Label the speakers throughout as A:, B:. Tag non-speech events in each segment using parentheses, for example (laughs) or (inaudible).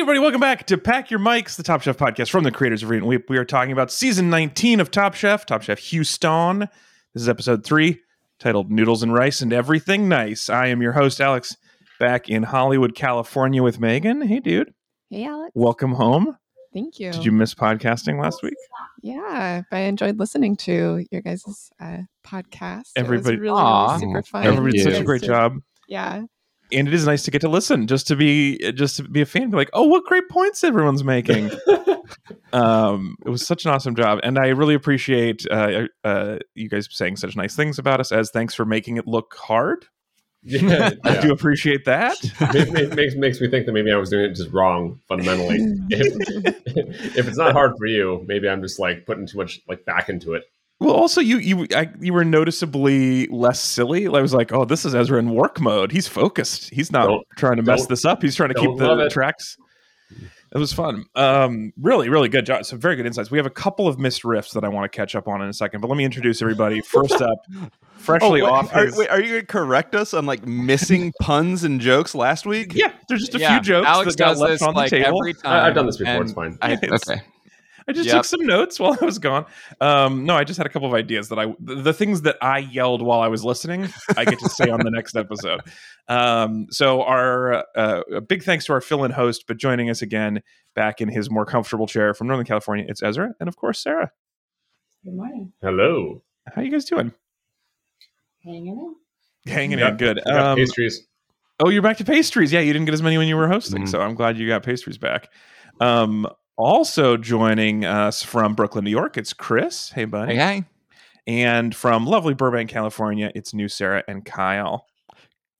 A: everybody, welcome back to Pack Your Mics, the Top Chef podcast from the creators of Read and Weep. We are talking about season 19 of Top Chef, Top Chef Houston. This is episode three, titled Noodles and Rice and Everything Nice. I am your host, Alex, back in Hollywood, California with Megan. Hey, dude.
B: Hey, Alex.
A: Welcome home.
B: Thank you.
A: Did you miss podcasting last week?
B: Yeah, I enjoyed listening to your guys' uh, podcast.
A: Everybody-
B: it was really,
C: Aw.
B: really super fun.
A: Everybody did such a great job.
B: Yeah,
A: And it is nice to get to listen, just to be just to be a fan, be like, oh, what great points everyone's making. (laughs) um, it was such an awesome job, and I really appreciate uh, uh, you guys saying such nice things about us. As thanks for making it look hard. (laughs)
D: yeah,
A: I
D: yeah.
A: do appreciate that. (laughs)
D: It ma- makes makes me think that maybe I was doing it just wrong fundamentally. if, if it's not hard for you, maybe I'm just like putting too much like back into it.
A: Well, also you you I, you were noticeably less silly. I was like, oh, this is Ezra in work mode. He's focused. He's not
D: Don't-
A: trying to mess this up. He's trying to keep the
D: it.
A: tracks. It was fun. Um, really, really good job. Some very good insights. We have a couple of missed riffs that I want to catch up on in a second, but let me introduce everybody. First up, (laughs) freshly
E: Oh, wait,
A: off.
E: Are,
A: his-
E: wait, are you going to correct us on like missing (laughs) puns and jokes last week?
A: yeah, there's just a
C: Yeah,
A: few jokes
C: Alex
A: that got
C: does
A: left
C: this
A: on the table.
C: every time.
D: I, I've done this before.
C: and
D: It's fine.
C: I,
A: It's-
C: okay.
A: I just
C: Yep.
A: took some notes while I was gone. Um, no, I just had a couple of ideas that I, the, the things that I yelled while I was listening, I get to say on the next episode. Um, so, our uh, big thanks to our fill-in host, but joining us again back in his more comfortable chair from Northern California, it's Ezra, and of course Sarah.
F: Good morning.
D: Hello.
A: How you guys doing?
F: Hanging in.
A: Hanging
D: Got-
A: in good.
D: I got
A: Um,
D: pastries.
A: oh, you're back to pastries. Yeah, you didn't get as many when you were hosting,
E: Mhm.
A: so I'm glad you got pastries back. Um, also joining us from Brooklyn, New York, it's Chris. Hey, buddy.
C: Hey, hey.
A: And from lovely Burbank, California, it's new Sarah and Kyle.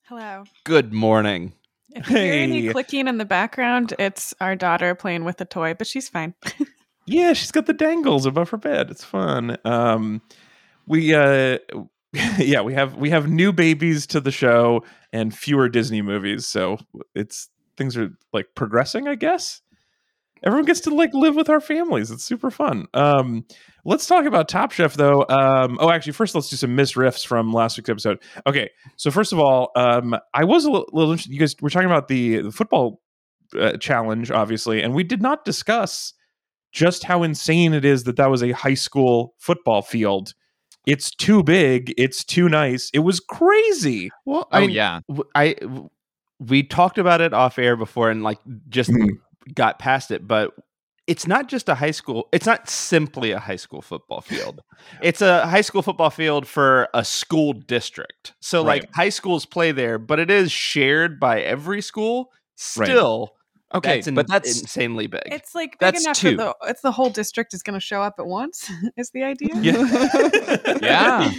B: hello.
E: Good morning.
B: If you hear any clicking in the background, it's our daughter playing with a toy, but she's fine. (laughs)
A: Yeah, she's got the dangles above her bed. It's fun. Um, we uh, (laughs) yeah, we have we have new babies to the show and fewer Disney movies, so it's things are like progressing, I guess. Everyone gets to like live with our families. It's super fun. Um, let's talk about Top Chef though. Um, oh, actually, first let's do some missed riffs from last week's episode. Okay, so first of all, um, I was a little, little interested. You guys were talking about the, the football uh, challenge, obviously, and we did not discuss just how insane it is that that was a high school football field. It's too big. It's too nice. It was crazy.
E: Well,
C: Oh
E: I, mean,
C: yeah.
E: w- I w- we talked about it off air before and like just
A: Mhm.
E: Got past it, but it's not just a high school. It's not simply a high school football field. (laughs) it's a high school football field for a school district. So
A: Right.
E: like high schools play there, but it is shared by every school.
A: Right.
E: Still,
C: Okay,
E: that's in-
C: but that's
E: insanely big.
B: It's like big
C: That's
B: enough
C: two.
B: that the, it's the whole district is going to show up at once. (laughs) Is the idea?
A: Yeah. (laughs)
C: yeah.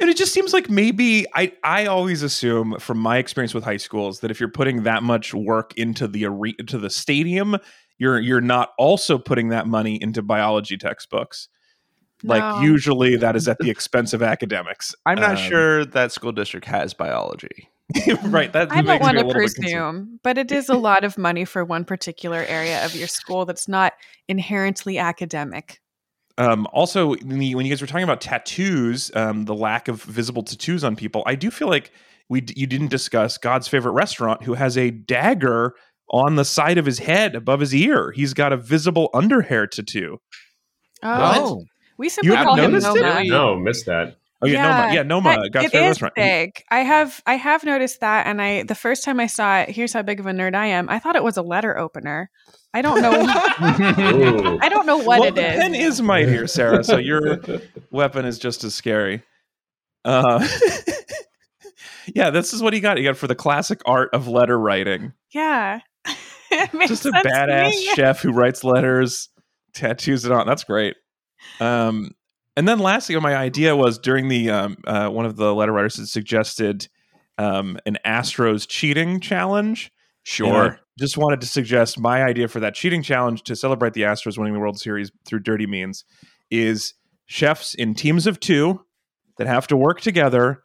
A: And it just seems like maybe I I always assume from my experience with high schools that if you're putting that much work into the arena to the stadium, you're you're not also putting that money into biology textbooks. Like
B: No.
A: usually that is at the expense of academics.
E: I'm not
A: Um,
E: sure that school district has biology. (laughs)
A: right. That
B: I don't want to
A: little bit concerned.
B: presume, but it is a lot of money for one particular area of your school that's not inherently academic.
A: Um, also, when you when you guys were talking about tattoos, um, the lack of visible tattoos on people, I do feel like we you didn't discuss God's favorite restaurant, who has a dagger on the side of his head above his ear. He's got a visible underhair tattoo.
C: Oh,
B: we simply call him
A: noticed it?
D: No, missed that.
A: Oh yeah, Noma. Yeah, Noma.
B: That-
A: God's
B: it
A: favorite
B: is
A: restaurant.
B: big. I have I have noticed that, and I the first time I saw it, here's how big of a nerd I am. I thought it was a letter opener. I don't know. (laughs) I don't know what
A: well,
B: it
A: the
B: is.
A: pen is mightier, Sarah. So your (laughs) weapon is just as scary. Uh, (laughs) yeah, this is what he got. He got for the classic art of letter writing.
B: yeah,
A: just a badass chef who writes letters, tattoos it on. That's great. Um, and then lastly, my idea was during the um, uh, one of the letter writers had suggested um, an Astros cheating challenge. And I just wanted to suggest my idea for that cheating challenge to celebrate the Astros winning the World Series through dirty means is chefs in teams of two that have to work together,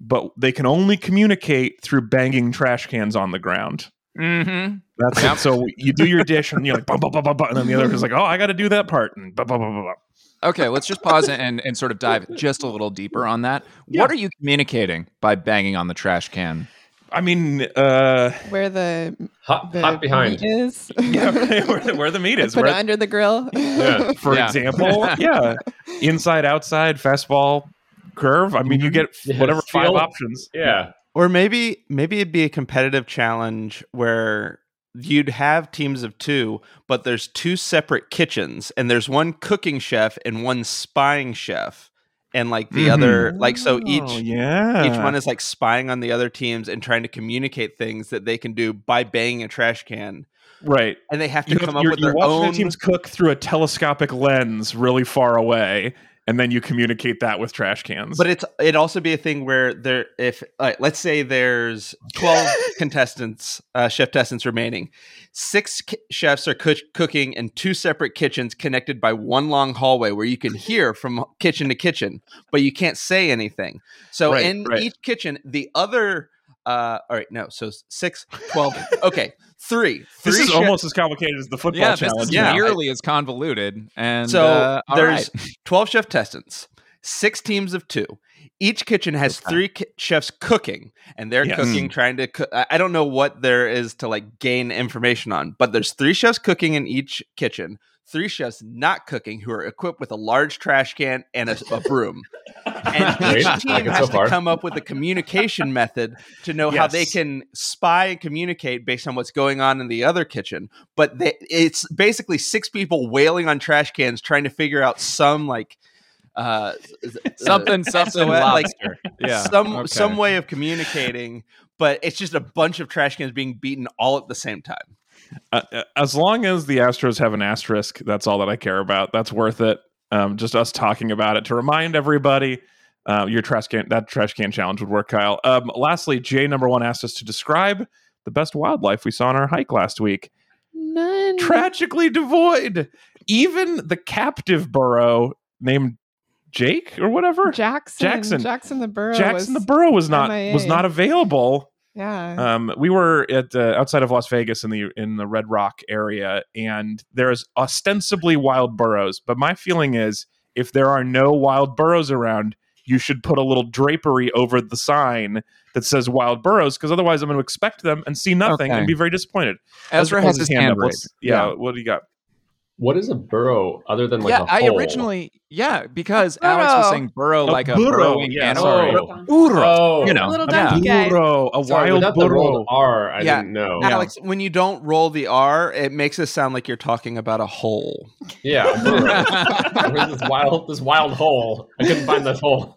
A: but they can only communicate through banging trash cans on the ground.
C: mm-hmm.
A: That's
C: Yep.
A: it. So you do your dish and you're like, bum, bum, bum, bum, bum, and then the other is like, oh, I got to do that part. And bum, bum, bum, bum, bum.
C: Okay, let's just pause and, and sort of dive just a little deeper on that.
A: Yeah.
C: What are you communicating by banging on the trash can?
A: I mean, uh,
G: Where the,
D: Hot,
G: the
D: hot behind.
G: meat is. (laughs)
A: yeah, (laughs) where, the, where the meat is.
G: Put
A: Where,
G: it under the grill. (laughs)
D: Yeah.
A: for
C: Yeah.
A: example, yeah, inside, outside, fastball, curve. I mean, you get
D: Yeah,
A: whatever five
D: field.
A: options.
D: Yeah.
E: Or maybe maybe it'd be a competitive challenge where you'd have teams of two, but there's two separate kitchens, and there's one cooking chef and one spying chef, and like the
A: Mhm.
E: other, like so
A: Oh,
E: each
A: yeah,
E: each one is like spying on the other teams and trying to communicate things that they can do by banging a trash can,
A: right.
E: and they have to
A: You
E: come
A: have,
E: up
A: you're,
E: with
A: you're
E: their
A: watching
E: own.
A: the teams cook through a telescopic lens really far away, and then you communicate that with trash cans.
E: But it's it also be a thing where there, if uh, let's say there's twelve (laughs) contestants, uh, chef contestants remaining, six ki- chefs are cook- cooking in two separate kitchens connected by one long hallway where you can hear from kitchen to kitchen, but you can't say anything. So
A: Right,
E: in
A: right.
E: each kitchen, the other. Uh, all right, no. So six, 12. (laughs) Okay, three.
A: this
E: three
A: is
E: chef-
A: almost as complicated as the football
C: yeah, this
A: challenge.
C: is
E: Yeah.
C: nearly as convoluted. And
E: So
C: uh, all
E: there's
C: right.
E: 12 chef testants, six teams of two. Each kitchen has
A: Okay.
E: three ki- chefs cooking, and they're
A: Yes.
E: cooking, trying to cook. I I don't know what there is to like gain information on, but there's three chefs cooking in each kitchen, three chefs not cooking who are equipped with a large trash can and a, a broom. And (laughs) each
D: Like
E: team has
D: so far.
E: to come up with a communication method to know how they can spy and communicate based on what's going on in the other kitchen. But they, it's basically six people wailing on trash cans trying to figure out some like uh, (laughs)
C: something, (laughs) something
E: SOS, like
C: lobster. yeah.
E: some
C: okay.
E: some way of communicating. But it's just a bunch of trash cans being beaten all at the same time.
A: Uh, uh, as long as the Astros have an asterisk, that's all that I care about. That's worth it. Um, just us talking about it to remind everybody. Uh, your trash can that trash can challenge would work, Kyle. Um, lastly, Jay number one asked us to describe the best wildlife we saw on our hike last week.
G: None.
A: Tragically devoid. Even the captive burrow named Jake or whatever
G: Jackson.
A: Jackson.
G: Jackson the burrow.
A: Jackson the burrow was not was not available.
G: Yeah.
A: Um, we were at uh, outside of Las Vegas in the in the Red Rock area, and there's ostensibly wild burrows. But my feeling is, if there are no wild burrows around, you should put a little drapery over the sign that says wild burrows, because otherwise I'm going to expect them and see nothing
C: Okay.
A: and be very disappointed.
C: Ezra has his hand
A: up. Let's- Yeah, what do you got?
D: What is a burrow other than like
C: yeah,
D: a
C: I
D: hole?
C: originally, yeah, because Alex was saying burrow
A: A
C: like a
A: burrow,
C: burrowing
A: yeah,
C: animal.
A: sorry.
D: Oh.
C: Burrow,
D: Oh,
C: you know.
B: Little
C: yeah.
B: donkey guy.
A: Burrow, a
D: Sorry,
A: wild
D: without the
A: burrow.
D: R, I
E: Yeah.
D: didn't know.
A: Yeah.
E: Alex, when you don't roll the R, it makes it sound like you're talking about a hole.
D: Yeah, a burrow. This wild, this wild hole. I couldn't find this hole.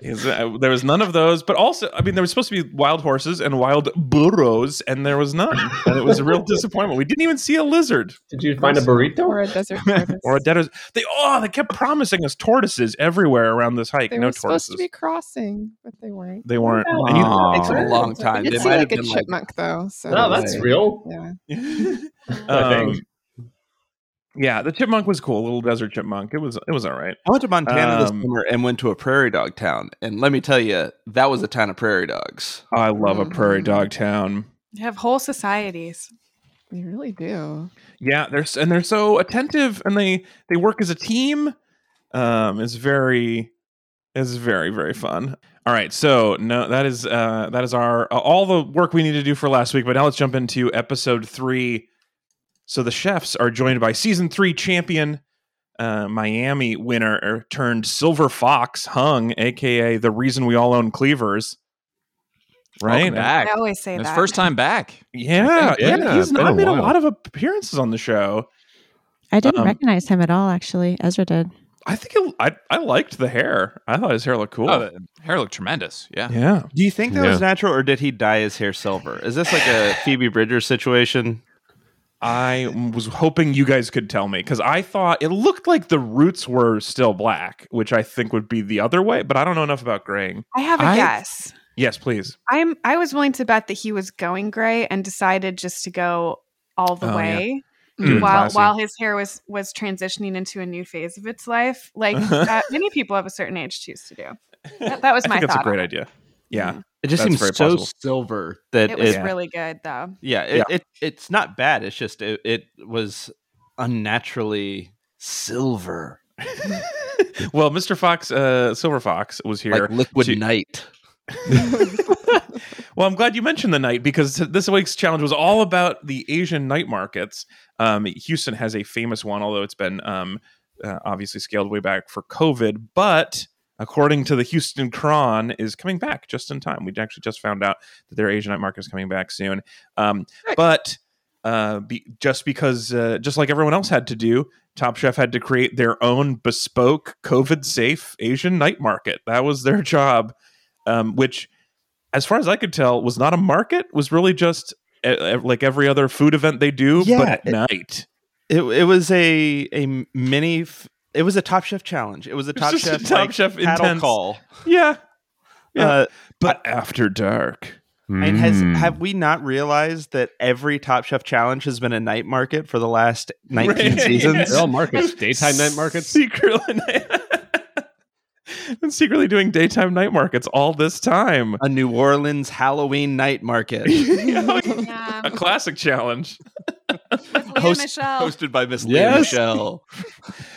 A: Is, uh, there was none of those, but also, I mean, there was supposed to be wild horses and wild burros, and there was none. And it was a real (laughs) disappointment. We didn't even see a lizard
D: Did you find a burrito?
G: or a desert tortoise. (laughs)
A: or a tortoise. They oh, they kept promising us tortoises everywhere around this hike.
G: They
A: no
G: were supposed to be crossing, but they weren't.
A: they weren't.
D: Oh.
A: And you-
E: It takes a long time.
G: did
E: They
G: seem
E: might
G: like a
E: been like
G: chipmunk, though. So
D: No, that's
E: Right.
D: real.
G: yeah. (laughs)
D: I
A: um,
D: think.
A: Yeah, the chipmunk was cool. Little desert chipmunk. It was it was all right.
E: I went to Montana this
A: Um,
E: summer and went to a prairie dog town, and let me tell you, that was a town of prairie dogs.
A: I love a prairie
G: Mhm.
A: dog town.
B: They have whole societies.
G: They really do.
A: Yeah, they're and they're so attentive, and they they work as a team. Um, it's very is very very fun. All right, so no, that is uh, that is our uh, all the work we need to do for last week. But now let's jump into episode three. So the chefs are joined by season three champion, uh, Miami winner er, turned Silver Fox Hung, aka the reason we all own cleavers. Right?
C: Welcome back.
B: I always say
C: His
B: that.
C: first time back.
A: Yeah, yeah,
D: Yeah,
A: He's not made a
D: while.
A: lot of appearances on the show.
H: I didn't
A: Um,
H: recognize him at all, actually. Ezra did.
A: I think it, I I liked the hair. I thought his hair looked cool.
C: Oh, hair looked tremendous. Yeah.
A: yeah.
E: Do you think that
D: Yeah.
E: was natural, or did he dye his hair silver? Is this like a (sighs) Phoebe Bridgers situation?
A: I was hoping you guys could tell me because I thought it looked like the roots were still black, which I think would be the other way, but I don't know enough about graying.
B: I have a
A: I-
B: guess.
A: Yes, please.
B: I'm I was willing to bet that he was going gray and decided just to go all the
A: Oh, yeah.
B: way
A: Mm,
B: while
A: classy.
B: while his hair was was transitioning into a new phase of its life, like (laughs) uh, many people of a certain age choose to do. That, that was
A: I
B: my
A: think that's a great idea. Yeah.
E: It just
A: That's
E: seems so
A: possible.
E: silver that
B: It was
E: it,
B: really good though.
E: yeah, it,
A: Yeah.
E: It, it's not bad. It's just it, it was unnaturally silver, (laughs)
A: well, Mr. Fox, uh, Silver Fox was here.
E: like liquid
A: to-
E: night. (laughs)
A: well, I'm glad you mentioned the night because this week's challenge was all about the Asian night markets. Um, Houston has a famous one, although it's been um, uh, obviously scaled way back for COVID. But according to the Houston Chron, is coming back just in time. We actually just found out that their Asian night market is coming back soon. Um, but uh, be, just because, uh, just like everyone else had to do, Top Chef had to create their own bespoke COVID safe Asian night market. That was their job, um, which, as far as I could tell, was not a market. Was really just uh, like every other food event they do,
E: Yeah,
A: but at
E: it-
A: night.
E: It it was a a mini. F- it was a Top Chef challenge. It was a
A: was
E: Top
A: just a
E: Chef
A: Top
E: like,
A: Chef
E: paddle
A: intense-
E: call.
A: Yeah, Yeah.
E: Uh,
A: but after dark.
E: and has
D: Mm.
E: have we not realized that every Top Chef challenge has been a night market for the last nineteen
A: Right.
E: seasons?
I: They're all markets, daytime night markets. (laughs)
A: Secretly, and secretly doing daytime night markets all this time.
E: A New Orleans Halloween night market (laughs) (laughs)
B: Yeah.
A: a classic challenge.
B: With
E: Host-
B: Michelle.
E: hosted by Miss Leah
I: Yes.
E: Michelle. (laughs)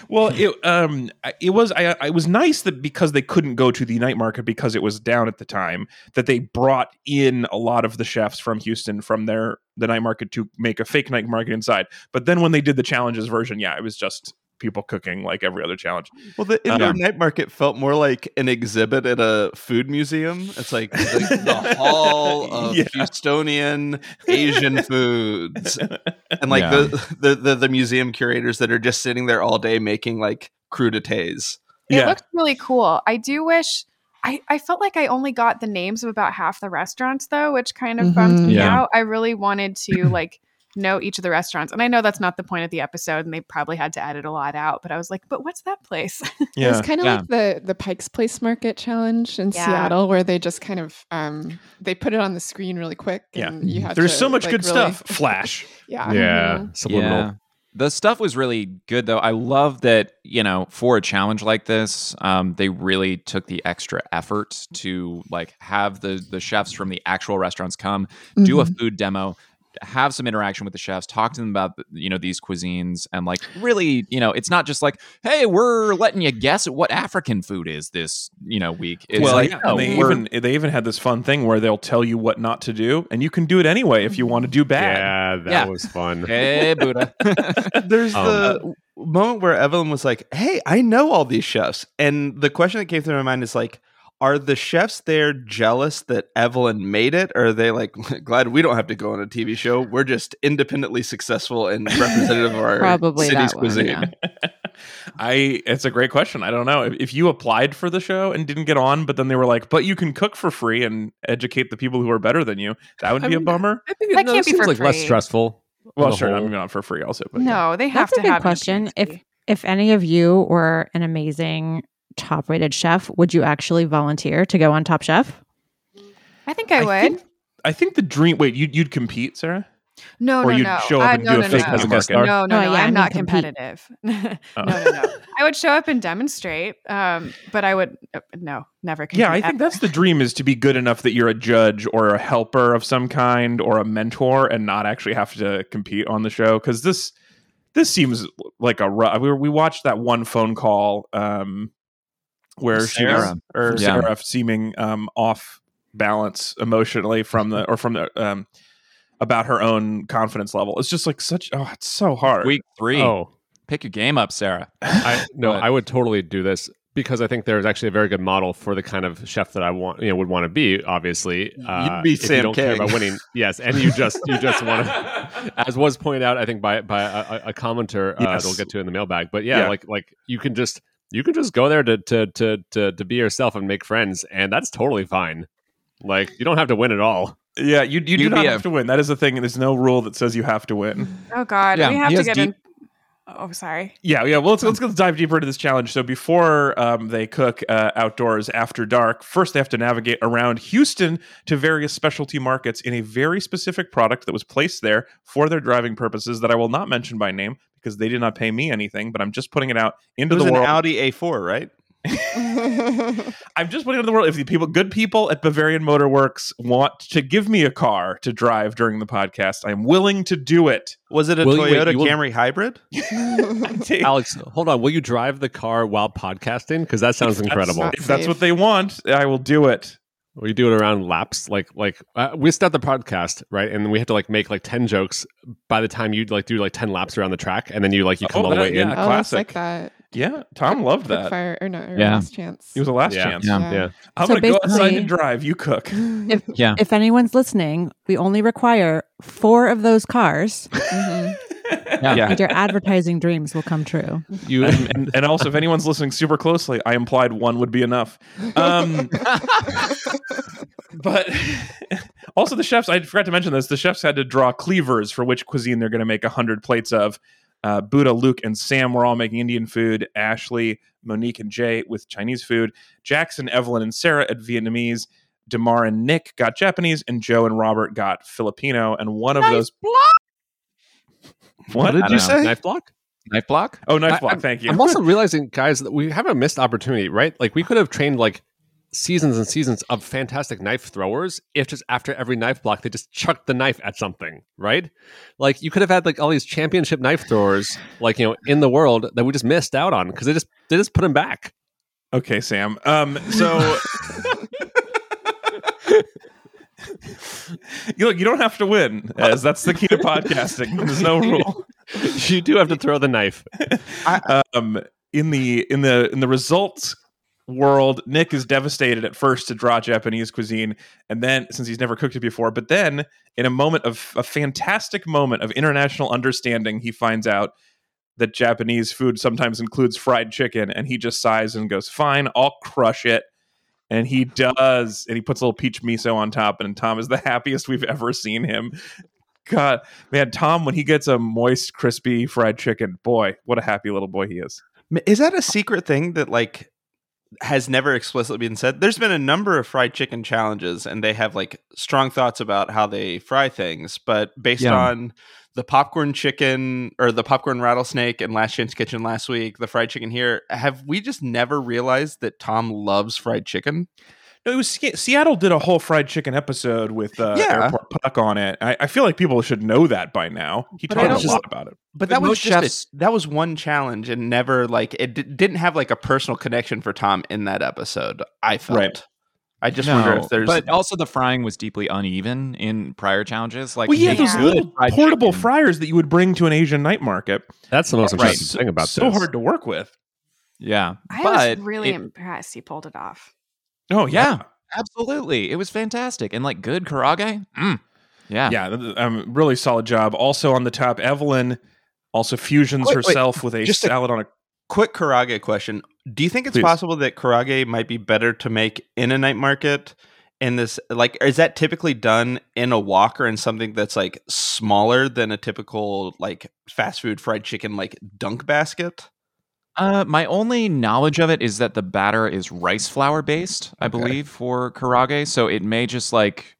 A: Well, it um it was I it was nice that because they couldn't go to the night market because it was down at the time that they brought in a lot of the chefs from Houston from their the night market to make a fake night market inside. But then when they did the challenges version, yeah, it was just people cooking like every other challenge.
E: Well, the indoor
A: Um,
E: night market felt more like an exhibit at a food museum. It's like the, (laughs) the hall (laughs) of
A: Yeah.
E: Houstonian Asian (laughs) foods, and like
C: Yeah.
E: the, the the the museum curators that are just sitting there all day making like crudités.
B: It
A: Yeah.
B: looks really cool. I do wish I, I felt like I only got the names of about half the restaurants though, which kind of bummed
G: Mhm.
B: me
C: Yeah.
B: out. I really wanted to like know each of the restaurants. And I know that's not the point of the episode and they probably had to edit a lot out, but I was like, but what's that place?
G: It was kind of
C: Yeah.
G: like the the Pike's Place Market challenge in
B: Yeah.
G: Seattle, where they just kind of um they put it on the screen really quick.
A: Yeah.
G: and you had
A: There's
G: to,
A: so much
G: like,
A: good
G: really-
A: stuff. (laughs) Flash.
G: Yeah,
I: Yeah, subliminal.
C: Yeah. The stuff was really good, though. I love that, you know, for a challenge like this, um, they really took the extra effort to like have the the chefs from the actual restaurants come, do a
G: Mhm.
C: food demo, have some interaction with the chefs, talk to them about you know these cuisines, and like really, you know, it's not just like, hey, we're letting you guess what African food is this you know week. It's
A: well,
C: like,
A: yeah,
C: no,
A: they even they even had this fun thing where they'll tell you what not to do, and you can do it anyway if you want to do bad.
I: Yeah, that
C: Yeah.
I: was fun. (laughs)
C: hey Buddha. (laughs)
E: There's
I: Um,
E: the moment where Evelyn was like, "Hey, I know all these chefs," and the question that came through my mind is like. Are the chefs there jealous that Evelyn made it? Or are they like (laughs) glad we don't have to go on a TV show? (laughs) We're just independently successful and (laughs) representative of our
H: Probably
E: city's
H: that one,
E: cuisine.
H: yeah.
A: I it's a great question. I don't know if, if you applied for the show and didn't get on, but then they were like, "But you can cook for free and educate the people who are better than you." That would
I: I
A: be a bummer.
I: I think
B: That
I: no,
B: can't
I: it
B: be
I: seems
B: for
I: like less stressful.
A: Well, sure,
I: whole.
A: I'm not for free also, but yeah.
B: no, they have
H: That's
B: to
H: a good
B: have an
H: question. If if any of you were an amazing top rated chef, would you actually volunteer to go on Top Chef?
B: I think I, would.
A: Think, I think the dream. Wait, you'd you'd compete, Sarah?
B: no,
A: or
B: no,
A: you'd
B: no.
A: show up
B: Uh,
A: and
B: no,
A: do a
B: no,
A: fake
B: no.
I: as a guest star?
B: No, no,
H: Oh,
B: no.
H: yeah, I
B: I'm not
H: compete.
B: competitive. (laughs) no,
A: Oh.
B: no, no. I would show up and demonstrate, um, but I would uh, no, never. Compete
A: Yeah, I think that's the dream is to be good enough that you're a judge or a helper of some kind or a mentor and not actually have to compete on the show because this this seems like a ru- we, we watched that one phone call um where she was or
C: Yeah.
A: Sarah seeming um off balance emotionally from the or from the um about her own confidence level. It's just like such oh it's so hard.
C: Week three,
I: Oh,
C: pick your game up, Sarah.
I: I no, I would totally do this because I think there's actually a very good model for the kind of chef that I want, you know, would want to be. Obviously, uh,
E: be
I: if
E: Sam
I: you don't care about winning. Yes, and you just you just want to, (laughs) as was pointed out, I think by by a, a- a commenter uh,
A: Yes.
I: that we'll get to in the mailbag. But yeah,
A: Yeah.
I: like like you can just you can just go there to to to to to be yourself and make friends, and that's totally fine. Like you don't have to win at all.
A: yeah, you you do
C: You'd
A: not
C: be a-
A: have to win. That is the thing. There's no rule that says you have to win.
B: Oh God,
C: Yeah,
B: we have
C: he
B: to get
C: deep-
B: in. Oh, sorry.
A: Yeah, yeah. Well, let's let's go dive deeper into this challenge. So before um, they cook uh, outdoors after dark, first they have to navigate around Houston to various specialty markets in a very specific product that was placed there for their driving purposes that I will not mention by name because they did not pay me anything. But I'm just putting it out
E: It
A: into
E: was
A: the
E: an
A: world.
E: Audi A4, right? (laughs)
A: I'm just putting it into the world. If the people, good people at Bavarian Motor Works, want to give me a car to drive during the podcast, I am willing to do it.
E: Was it a
I: Will you- wait,
E: Toyota
I: you will-
E: Camry hybrid? (laughs) (laughs)
I: Alex, hold on. Will you drive the car while podcasting? Because that sounds
A: If
I: incredible.
G: not
A: If that's
G: safe.
A: what they want, I will do it.
I: We do it around laps, like like uh, we start the podcast right, and we have to like make like ten jokes by the time you like do like ten laps around the track, and then you like you come
A: Oh,
I: all the
A: that-
I: way in.
A: yeah.
G: oh,
A: classic.
G: like that.
A: Yeah, Tom loved that.
G: Fire or no, or
C: Yeah.
G: last chance.
A: He was a last
I: Yeah.
A: chance.
C: Yeah.
I: Yeah,
A: I'm
H: So
A: gonna go outside and drive. You cook. (laughs)
H: If
C: Yeah.
H: if anyone's listening, we only require four of those cars, (laughs)
G: Mhm.
C: Yeah.
H: and your advertising dreams will come true.
A: You and, and, and also, if anyone's listening super closely, I implied one would be enough. Um, (laughs) but also, the chefs. I forgot to mention this. The chefs had to draw cleavers for which cuisine they're going to make hundred plates of. Uh, Buddha, Luke, and Sam were all making Indian food. Ashley, Monique, and Jae with Chinese food. Jackson, Evelyn, and Sarah at Vietnamese. Damarr and Nick got Japanese, and Jo and Robert got Filipino. And one of those. What?
I: did you
C: know.
I: say? Knife block.
C: Knife block?
A: Oh, knife block.
I: I'm-
A: Thank you.
I: I'm also realizing, guys, that we have a missed opportunity, right? Like we could have trained like seasons and seasons of fantastic knife throwers if just after every knife block they just chucked the knife at something, right? Like you could have had like all these championship knife throwers, like you know, in the world that we just missed out on because they just they just put them back.
A: Okay, Sam. Um, so (laughs) you look, you don't have to win, as that's the key to podcasting. There's no rule.
I: you do have to throw the knife. (laughs)
A: Um, in the in the in the results world, Nick is devastated at first to draw Japanese cuisine, and then since he's never cooked it before, but then in a moment of a fantastic moment of international understanding, he finds out that Japanese food sometimes includes fried chicken, and he just sighs and goes, "Fine, I'll crush it." And he does, and he puts a little peach miso on top, and Tom is the (laughs) happiest we've ever seen him. God, man, Tom, when he gets a moist, crispy fried chicken, boy, what a happy little boy he is.
E: Is that a secret thing that like has never explicitly been said? There's been a number of fried chicken challenges, and they have like strong thoughts about how they fry things, but based
C: Yeah.
E: on the popcorn chicken or the popcorn rattlesnake and Last Chance Kitchen last week, the fried chicken here, have we just never realized that Tom loves fried chicken?
A: No, it was Seattle did a whole fried chicken episode with uh,
E: Yeah.
A: Airport Puck on it. I, I feel like people should know that by now. He
E: But I
A: talks a
E: don't-
A: lot about it.
E: But
C: But
E: that was
C: most
E: just
C: chefs-
E: that was one challenge, and never like it d- didn't have like a personal connection for Tom in that episode. I felt.
A: Right.
E: I just wonder if there's.
C: but also the frying was deeply uneven in prior challenges. Like
A: well, yeah, those little portable
C: chicken.
A: fryers that you would bring to an Asian night market.
I: That's the most
C: Right.
I: impressive
A: So,
I: thing about
A: so
I: this.
A: hard to work with.
C: Yeah,
B: I
C: but
B: was really
C: it-
B: impressed he pulled it off.
A: Oh yeah,
C: absolutely, it was fantastic and like good karaage. Mm. Yeah,
A: yeah, th- th- um, really solid job. Also on the top, Evelyn also fusions
E: Wait, wait,
A: herself with a
E: just a-
A: salad on a.
E: quick karaage question. Do you think it's
A: Please.
E: possible that karaage might be better to make in a night market? In this, like, is that typically done in a wok or in something that's like smaller than a typical like fast food fried chicken like dunk basket?
C: Uh, my only knowledge of it is that the batter is rice flour based, I
E: Okay.
C: believe, for karaage. So it may just like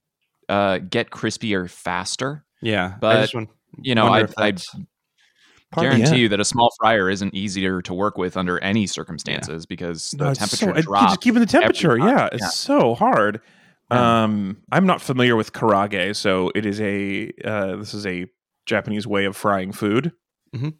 C: uh, get crispier faster.
E: Yeah, I
C: But,
E: just
C: You know,
E: wonder
C: I
E: if
C: I
E: that's-
C: guarantee
A: yeah.
C: you that a small fryer isn't easier to work with under any circumstances because the
A: No, it's
C: temperature
A: so, it-
C: drops.
A: Just keeping the temperature.
C: time.
A: Yeah, it's
C: Yeah.
A: so hard.
C: Yeah.
A: Um, I'm not familiar with karaage, so it is a uh, this is a Japanese way of frying food.
E: Mhm.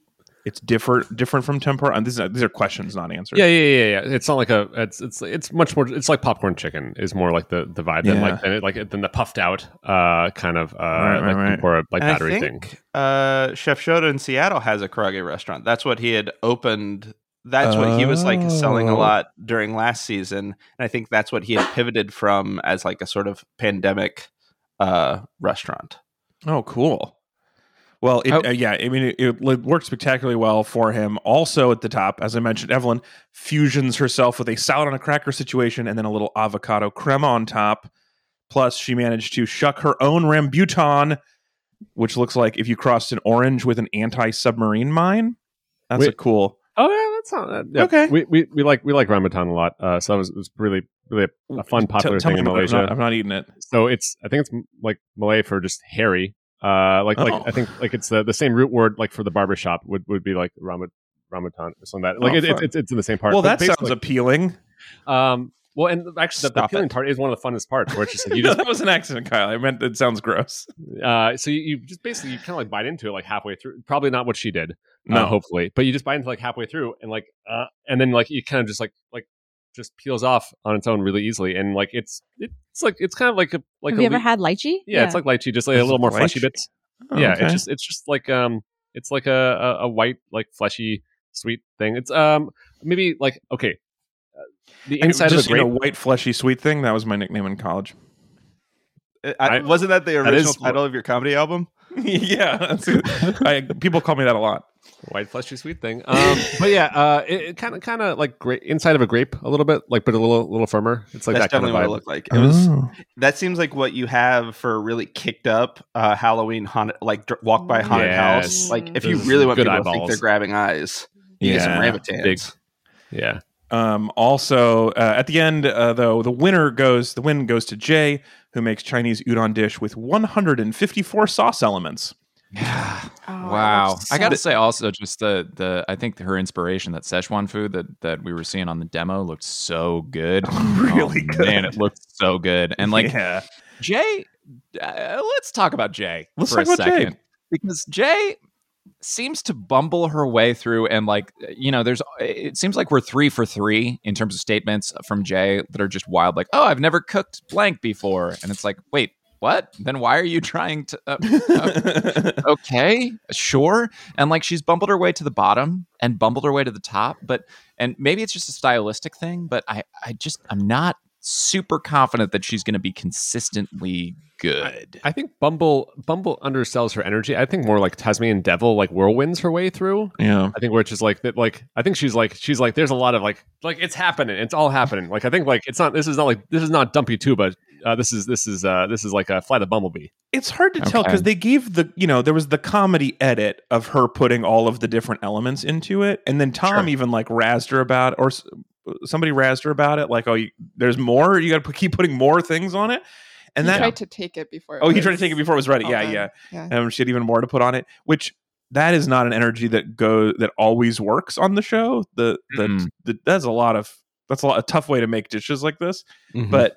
A: It's different different from tempura. And these are, these are questions, not answers.
I: Yeah, yeah, yeah, yeah. It's not like a. It's it's it's much more. It's like popcorn chicken is more like the the vibe than like than, it, like than the puffed out uh kind of uh
A: Right, right,
I: like
A: right.
I: tempura like
E: And I
I: battery thing.
E: think uh, Chef Shota in Seattle has a karaage restaurant. That's what he had opened. That's what he was like selling a
A: Oh.
E: lot during last season, and I think that's what he had pivoted from as like a sort of pandemic uh, restaurant.
A: Oh, cool. Well, it,
C: Oh.
A: uh, yeah, I mean, it, it worked spectacularly well for him. Also, at the top, as I mentioned, Evelyn fusions herself with a salad on a cracker situation and then a little avocado crema on top. Plus, she managed to shuck her own rambutan, which looks like if you crossed an orange with an anti-submarine mine. That's a cool.
I: Oh yeah, that's not that. Yeah.
A: Okay.
I: We, we we like we like rambutan a lot. Uh, so that was, it was really really a, a fun popular
A: Tell- tell
I: thing in
A: it.
I: Malaysia.
A: I'm not, I'm not eating it.
I: so it's I think it's m- like Malay for just hairy. Uh, like
A: Oh.
I: like I think like it's the, the same root word like for the barber shop would, would be like Ramat Ramadan or something like that. Like
A: Oh,
I: it, it's it's it's in the same part.
A: Well,
I: But
A: that sounds appealing.
I: um. Well, and actually, the, the appealing
E: it.
I: part is one of the funnest parts, where it's just like (laughs) you
A: No,
I: just
A: that was an accident, Kyle. I meant it sounds gross.
I: uh, so you, you just basically you kind of like bite into it like halfway through. Probably not what she did,
A: No.
I: uh, hopefully, but you just bite into like halfway through, and like uh, and then like you kind of just like like just peels off on its own really easily, and like it's it's like it's kind of like a like
H: Have
I: a
H: you ever
I: le-
H: had lychee?
I: yeah, it's like lychee, just like a little
A: it
I: more fleshy bits.
A: Oh,
I: yeah,
A: okay.
I: it's just it's just like um, it's like a, a a white like fleshy sweet thing. It's um maybe like okay, uh, the inside
A: just
I: of a
A: you know, white fleshy sweet thing. That was my nickname in college.
E: I,
I: I-
E: wasn't that the original
I: is-
E: title of your comedy album? (laughs)
A: yeah. I, people call me that a lot.
I: white fleshy sweet thing. Um, (laughs) but yeah, uh, it kind of kind of like grape inside of a grape a little bit, like but a little little firmer. It's like
E: That's
I: that kind
E: definitely
I: of
E: what it looked like. It was
A: Oh.
E: that seems like what you have for a really kicked up uh, Halloween haunted, like dr- walk by haunted
I: Yes.
E: house. Like if you really want
I: good
E: people to think they're grabbing eyes, you get some
A: Yeah,
I: big. Yeah,
A: Um, also, uh, at the end, uh, though, the winner goes. The win goes to Jae, who makes Chinese udon dish with 154 sauce elements.
B: Oh,
C: wow.
B: looks
C: I got to say also just the the I think her inspiration that Szechuan food that that we were seeing on the demo looked so good. (laughs)
A: Really
C: Oh,
A: good.
C: Man, it looked so good. And like
A: yeah,
C: Jae, uh, let's talk about Jae
A: Let's
C: for
A: talk
C: a
A: about Jae.
C: second because Jae seems to bumble her way through and like you know there's it seems like we're 3 for 3 in terms of statements from Jae that are just wild like oh I've never cooked blank before. And it's like wait what? Then why are you trying to uh, uh, (laughs) okay sure. And like she's bumbled her way to the bottom and bumbled her way to the top but and maybe it's just a stylistic thing but i i just i'm not super confident that she's going to be consistently good
I: I think Bumble Bumble undersells her energy. I think more like Tasmanian Devil, like whirlwinds her way through.
A: yeah.
I: I think where it's just like that. Like I think she's like she's like there's a lot of like like it's happening. It's all happening. Like I think like it's not. This is not like this is not Dumpy Tuba. Uh, this is this is uh this is like a Fly the Bumblebee.
A: It's hard to tell because they gave the you know there was the comedy edit of her putting all of the different elements into it, and then Tom
E: Sure.
A: even like razzed her about or s- somebody razzed her about it, like oh you, there's more, you got to keep putting more things on it, and
G: he
A: that
G: tried to take it before. it
A: oh he tried to take it before it was ready,
G: all
A: yeah
G: done.
A: yeah,
G: yeah.
A: um, she had even more to put on it, which that is not an energy that go that always works on the show. The the,
C: Mm-mm.
A: the that's a lot of that's a, lot, a tough way to make dishes like this,
E: Mhm.
A: but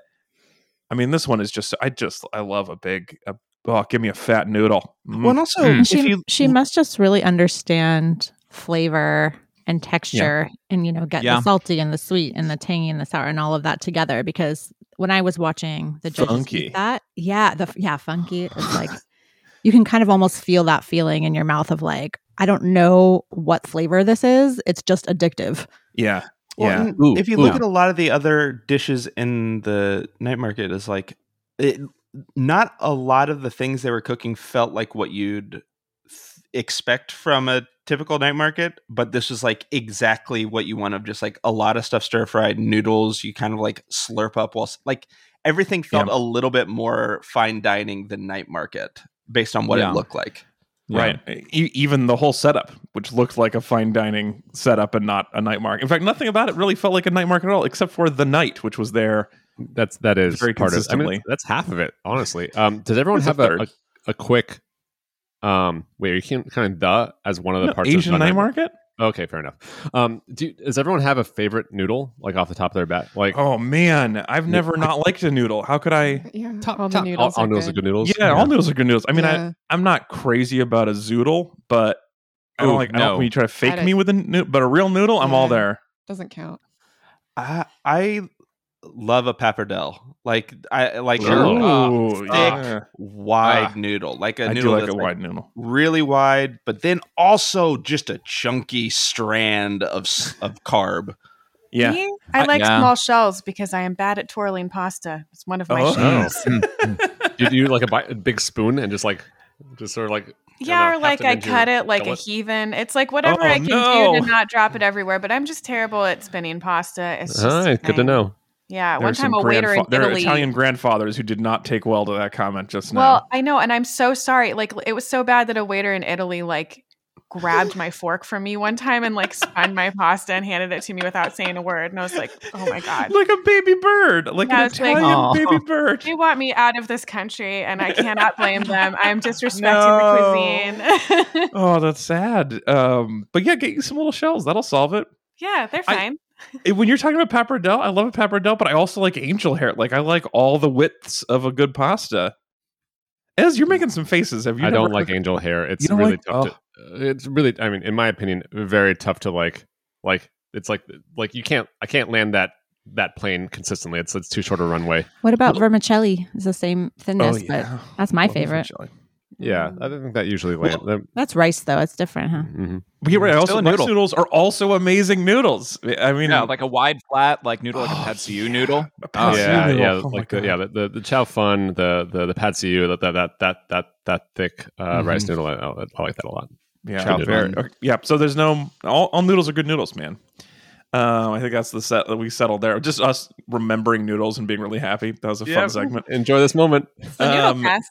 A: I mean this one is just I just I love a big a, oh give me a fat noodle. Mm.
E: well, also
C: Mm.
H: She
E: you
H: she must just really understand flavor and texture and you know get
C: Yeah.
H: the salty and the sweet and the tangy and the sour and all of that together because when I was watching the judges
A: Funky.
H: that yeah the yeah funky it's (sighs) like you can kind of almost feel that feeling in your mouth of like I don't know what flavor this is it's just addictive
A: Yeah.
E: Well,
A: yeah.
I: Ooh,
E: if you
I: ooh.
E: look at a lot of the other dishes in the night market, is like it, not a lot of the things they were cooking felt like what you'd expect from a typical night market, but this was like exactly what you want of just like a lot of stuff stir fried noodles. You kind of like slurp up while like everything felt a little bit more fine dining than night market based on what
C: Yeah.
E: it looked like.
A: Right. E- even the whole setup, which looked like a fine dining setup and not a night market. In fact, nothing about it really felt like a night market at all, except for the night, which was there.
I: That's that is
A: Very
I: part of. I
A: consistently.
I: mean, that's half of it, honestly. Um, does everyone have a, a, a quick? Um, wait, you can kind of the as one of the
A: No,
I: parts
A: Asian
I: of the
A: night market?
I: Okay, fair enough. Um, do does everyone have a favorite noodle like off the top of their bat? Like
A: Oh man, I've never not liked a noodle. How could I?
G: Yeah,
I: top,
G: all the
I: top-
G: noodles,
I: all, all
G: are
I: noodles are good noodles.
A: Yeah, all noodles are good noodles. I mean,
G: Yeah.
A: I I'm not crazy about a zoodle, but I don't
C: Ooh,
A: like. I don't
C: no.
A: when you try to fake me with a noodle, but a real noodle, I'm all there.
G: Doesn't count.
E: I I love a pappardelle. Like I like a
A: Ooh,
E: thick,
A: yeah.
E: wide
A: Ah.
E: noodle, like a
A: I
E: noodle
A: do like
E: that's
A: a wide noodle.
E: really wide, but then also just a chunky strand of of carb.
A: Yeah.
B: Me, I
C: I-
B: like
C: yeah.
B: small shells because I am bad at twirling pasta. It's one of my
A: Oh.
B: shames.
I: Do hmm, hmm. (laughs) you like a, bi- a big spoon and just like just sort of like
B: Yeah,
I: know,
B: or like I cut it like a
I: gullet?
B: heathen. It's like whatever
A: Oh,
B: I can do
A: no.
B: to not drop it everywhere. But I'm just terrible at spinning pasta. It's just
I: right, good to
B: eh.
I: know.
B: Yeah,
A: There
B: one time a waiter in
A: grandfa- there are Italian grandfathers who did not take well to that comment just now.
B: Well, I know, and I'm so sorry. Like it was so bad that a waiter in Italy like grabbed my fork from me one time and like spun my pasta and handed it to me without saying a word. And I was like, oh my god. (laughs)
A: like a baby bird, like
B: Yeah,
A: an
B: it's like-
A: Italian baby (laughs) bird.
B: They want me out of this country, and I cannot blame them. I'm disrespecting
A: No.
B: the cuisine. (laughs)
A: Oh, that's sad. Um, but yeah, get you some little shells. That'll solve it.
B: yeah, they're
A: I-
B: fine.
A: When you're talking about pappardelle, I love a pappardelle, but I also like angel hair. Like I like all the widths of a good pasta. As you're making some faces. Have you?
I: I don't like
A: cooked-
I: angel hair. It's really
A: like-
I: tough to. uh, It's really, I mean, in my opinion, very tough to like. Like it's like like you can't. I can't land that that plane consistently. It's it's too short a runway.
H: What about vermicelli? It's the same thinness,
A: Oh, yeah.
H: but that's my
A: Love
H: favorite.
A: vermicelli.
I: Yeah, I didn't think that usually lands.
H: That's rice though. It's different, huh?
I: hmm
A: But you're right.
C: Still
A: Also,
C: a
A: rice
C: noodle.
A: noodles are also amazing noodles. I mean,
C: Yeah, like a wide flat, like noodle, like a
A: Oh,
C: pad see ew noodle.
A: a
C: Oh,
I: yeah,
A: noodle.
I: yeah,
A: Oh
I: like the, yeah, the, the the chow fun, the the the pad see ew, that that that that that that thick uh,
A: Mhm.
I: rice noodle. I, I like that a lot.
A: yeah,
I: Chow
A: very- okay, yeah. So there's no all, all noodles are good noodles, man. Um, I think that's the set that we settled there. Just us remembering noodles and being really happy. That was a
I: Yeah.
A: fun segment.
I: Enjoy this moment.
B: The noodle
A: Um,
B: cast.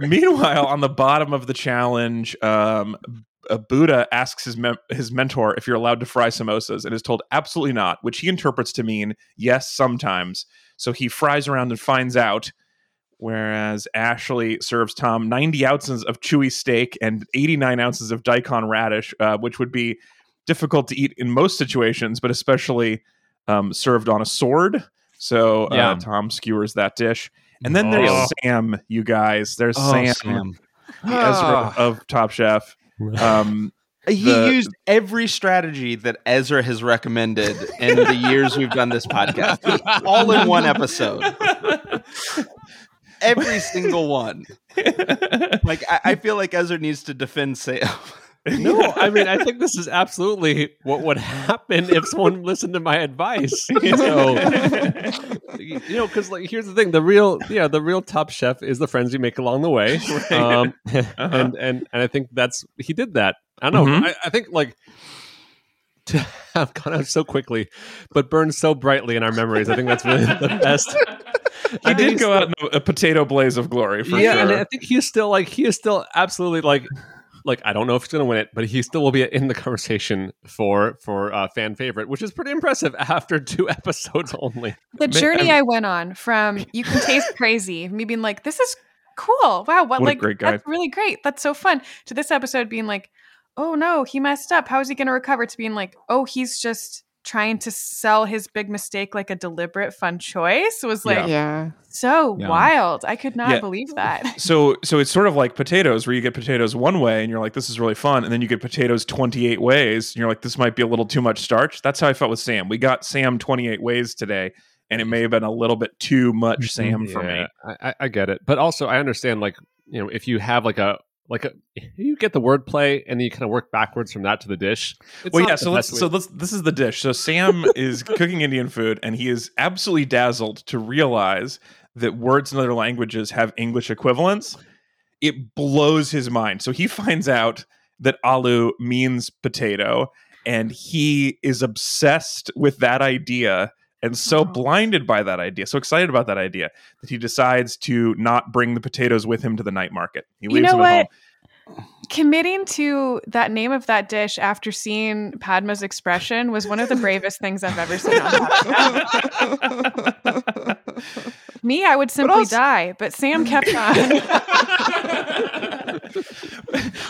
A: Meanwhile, on the bottom of the challenge, um, a Buddha asks his mem- his mentor if you're allowed to fry samosas, and is told absolutely not, which he interprets to mean yes sometimes. So he fries around and finds out. Whereas Ashley serves Tom 90 ounces of chewy steak and 89 ounces of daikon radish, uh, which would be difficult to eat in most situations, but especially um, served on a sword. So uh,
C: Yeah.
A: Tom skewers that dish. And then there's
I: Oh.
A: Sam, you guys. There's
E: Oh,
A: Sam,
E: Sam.
A: the Ezra of Top Chef. Um,
E: He
A: The-
E: used every strategy that Ezra has recommended in the years we've done this podcast, (laughs) all in one episode. (laughs) Every single one. Like I, I feel like Ezra needs to defend Sam.
I: No, (laughs) I mean I think this is absolutely what would happen if someone listened to my advice. So, (laughs) you know, because like here's the thing: the real, yeah, the real top chef is the friends you make along the way, (laughs) um, and and and I think that's he did that. I don't know.
A: Mhm.
I: I, I think like to have gone out so quickly, but burned so brightly in our memories. I think that's really the best.
A: he did go out in a, a potato blaze of glory for sure.
I: yeah,
A: sure.
I: and I think he's still like he is still absolutely like like I don't know if he's going to win it, but he still will be in the conversation for for uh, fan favorite, which is pretty impressive (laughs) after two episodes only.
B: The journey I went on from you can taste crazy, me being like, this is cool. Wow, what,
A: What a
B: like
A: great guy.
B: that's really great. That's so fun. To this episode being like, oh no, he messed up. How is he gonna recover? To being like, oh, he's just trying to sell his big mistake like a deliberate fun choice was like
G: Yeah.
B: so
C: Yeah.
B: wild. I could not
A: Yeah.
B: believe that. (laughs)
A: so so it's sort of like potatoes where you get potatoes one way and you're like this is really fun and then you get potatoes 28 ways and you're like this might be a little too much starch that's how i felt with sam we got sam 28 ways today and it may have been a little bit too much sam for me
I: I, I- I get it, but also I understand like you know if you have like a like a you get the wordplay and then you kind of work backwards from that to the dish. It's
A: well yeah so let's
I: way-
A: so let's this is the dish. So sam (laughs) is cooking indian food and he is absolutely dazzled to realize that words in other languages have english equivalents. It blows his mind. So he (laughs) finds out that alu means potato and he is obsessed with that idea and so
B: Oh.
A: blinded by that idea so excited about that idea that he decides to not bring the potatoes with him to the night market he
B: You
A: leaves
B: know
A: them at home?
B: Committing to that name of that dish after seeing Padma's expression was one of the bravest things I've ever seen on Top Chef. (laughs) Me, I would simply
A: also-
B: die, but Sam kept on. (laughs)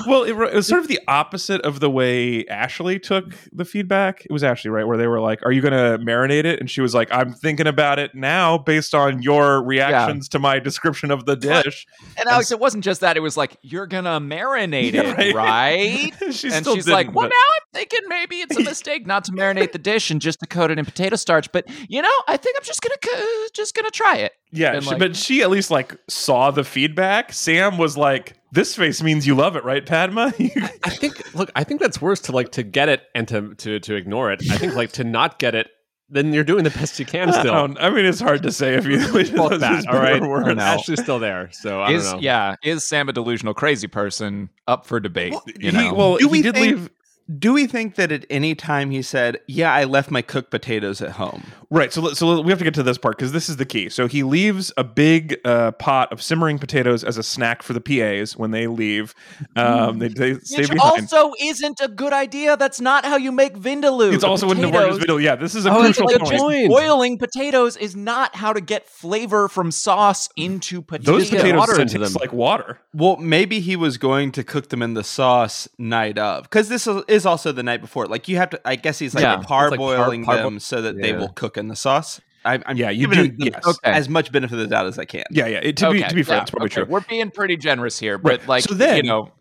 A: well, it, it was sort of the opposite of the way Ashley took the feedback. It was Ashley, right? Where they were like, Are you going to marinate it? And she was like, I'm thinking about it now based on your reactions to my description of the dish.
C: And Alex, it wasn't just that; it was like you're gonna marinate
A: Yeah,
C: it,
A: right?
C: right? (laughs)
A: She
C: and she's like, "Well,
A: but-
C: now I'm thinking maybe it's a (laughs) mistake not to marinate the dish and just to coat it in potato starch. But you know, I think I'm just gonna co- just gonna try it."
A: Yeah, she,
C: like-
A: but she at least like saw the feedback. Sam was like, This face means you love it, right, Padma? (laughs)
I: I think look, I think that's worse to like to get it and to to to ignore it. I think like to not get it, then you're doing the best you can
A: I,
I: still.
A: don't- I mean, it's hard to say if you which
I: that, all right.
A: better or oh, worse.
I: Ashley's still there, so I
C: Is
I: don't know.
C: yeah, is Sam a delusional crazy person? Up for debate. you
A: He-
C: know?
A: well,
E: Do
A: he
E: we
A: did
E: think-
A: leave.
E: Do we think that at any time he said, "Yeah, I left my cooked potatoes at home"?
A: Right. So, so we have to get to this part because this is the key. So he leaves a big uh, pot of simmering potatoes as a snack for the PAs when they leave. Um, they, they stay
C: Which
A: behind.
C: also isn't a good idea. That's not how you make vindaloo.
A: it's
C: The
A: also in Navarro's
C: potatoes-
A: vindaloo. Yeah, this is a
I: Oh,
A: crucial
I: good
A: point.
I: point.
C: Boiling potatoes is not how to get flavor from sauce into potatoes.
A: Those potatoes
I: water
A: taste
I: them.
A: like water.
E: Well, maybe he was going to cook them in the sauce night of, because this is- is also the night before. Like you have to, I guess he's like
C: Yeah.
E: parboiling
I: like par- parbo-
E: them so that they will cook in the sauce. I, I'm
A: Yeah, you
E: giving
A: do-
E: him
A: yes.
C: Okay.
E: as much benefit of the doubt as I can.
A: Yeah, yeah. It, to be to be fair,
C: yeah,
A: it's probably
C: okay.
A: true.
C: We're being pretty generous here, but
A: Right.
C: like
A: So then-
C: you know,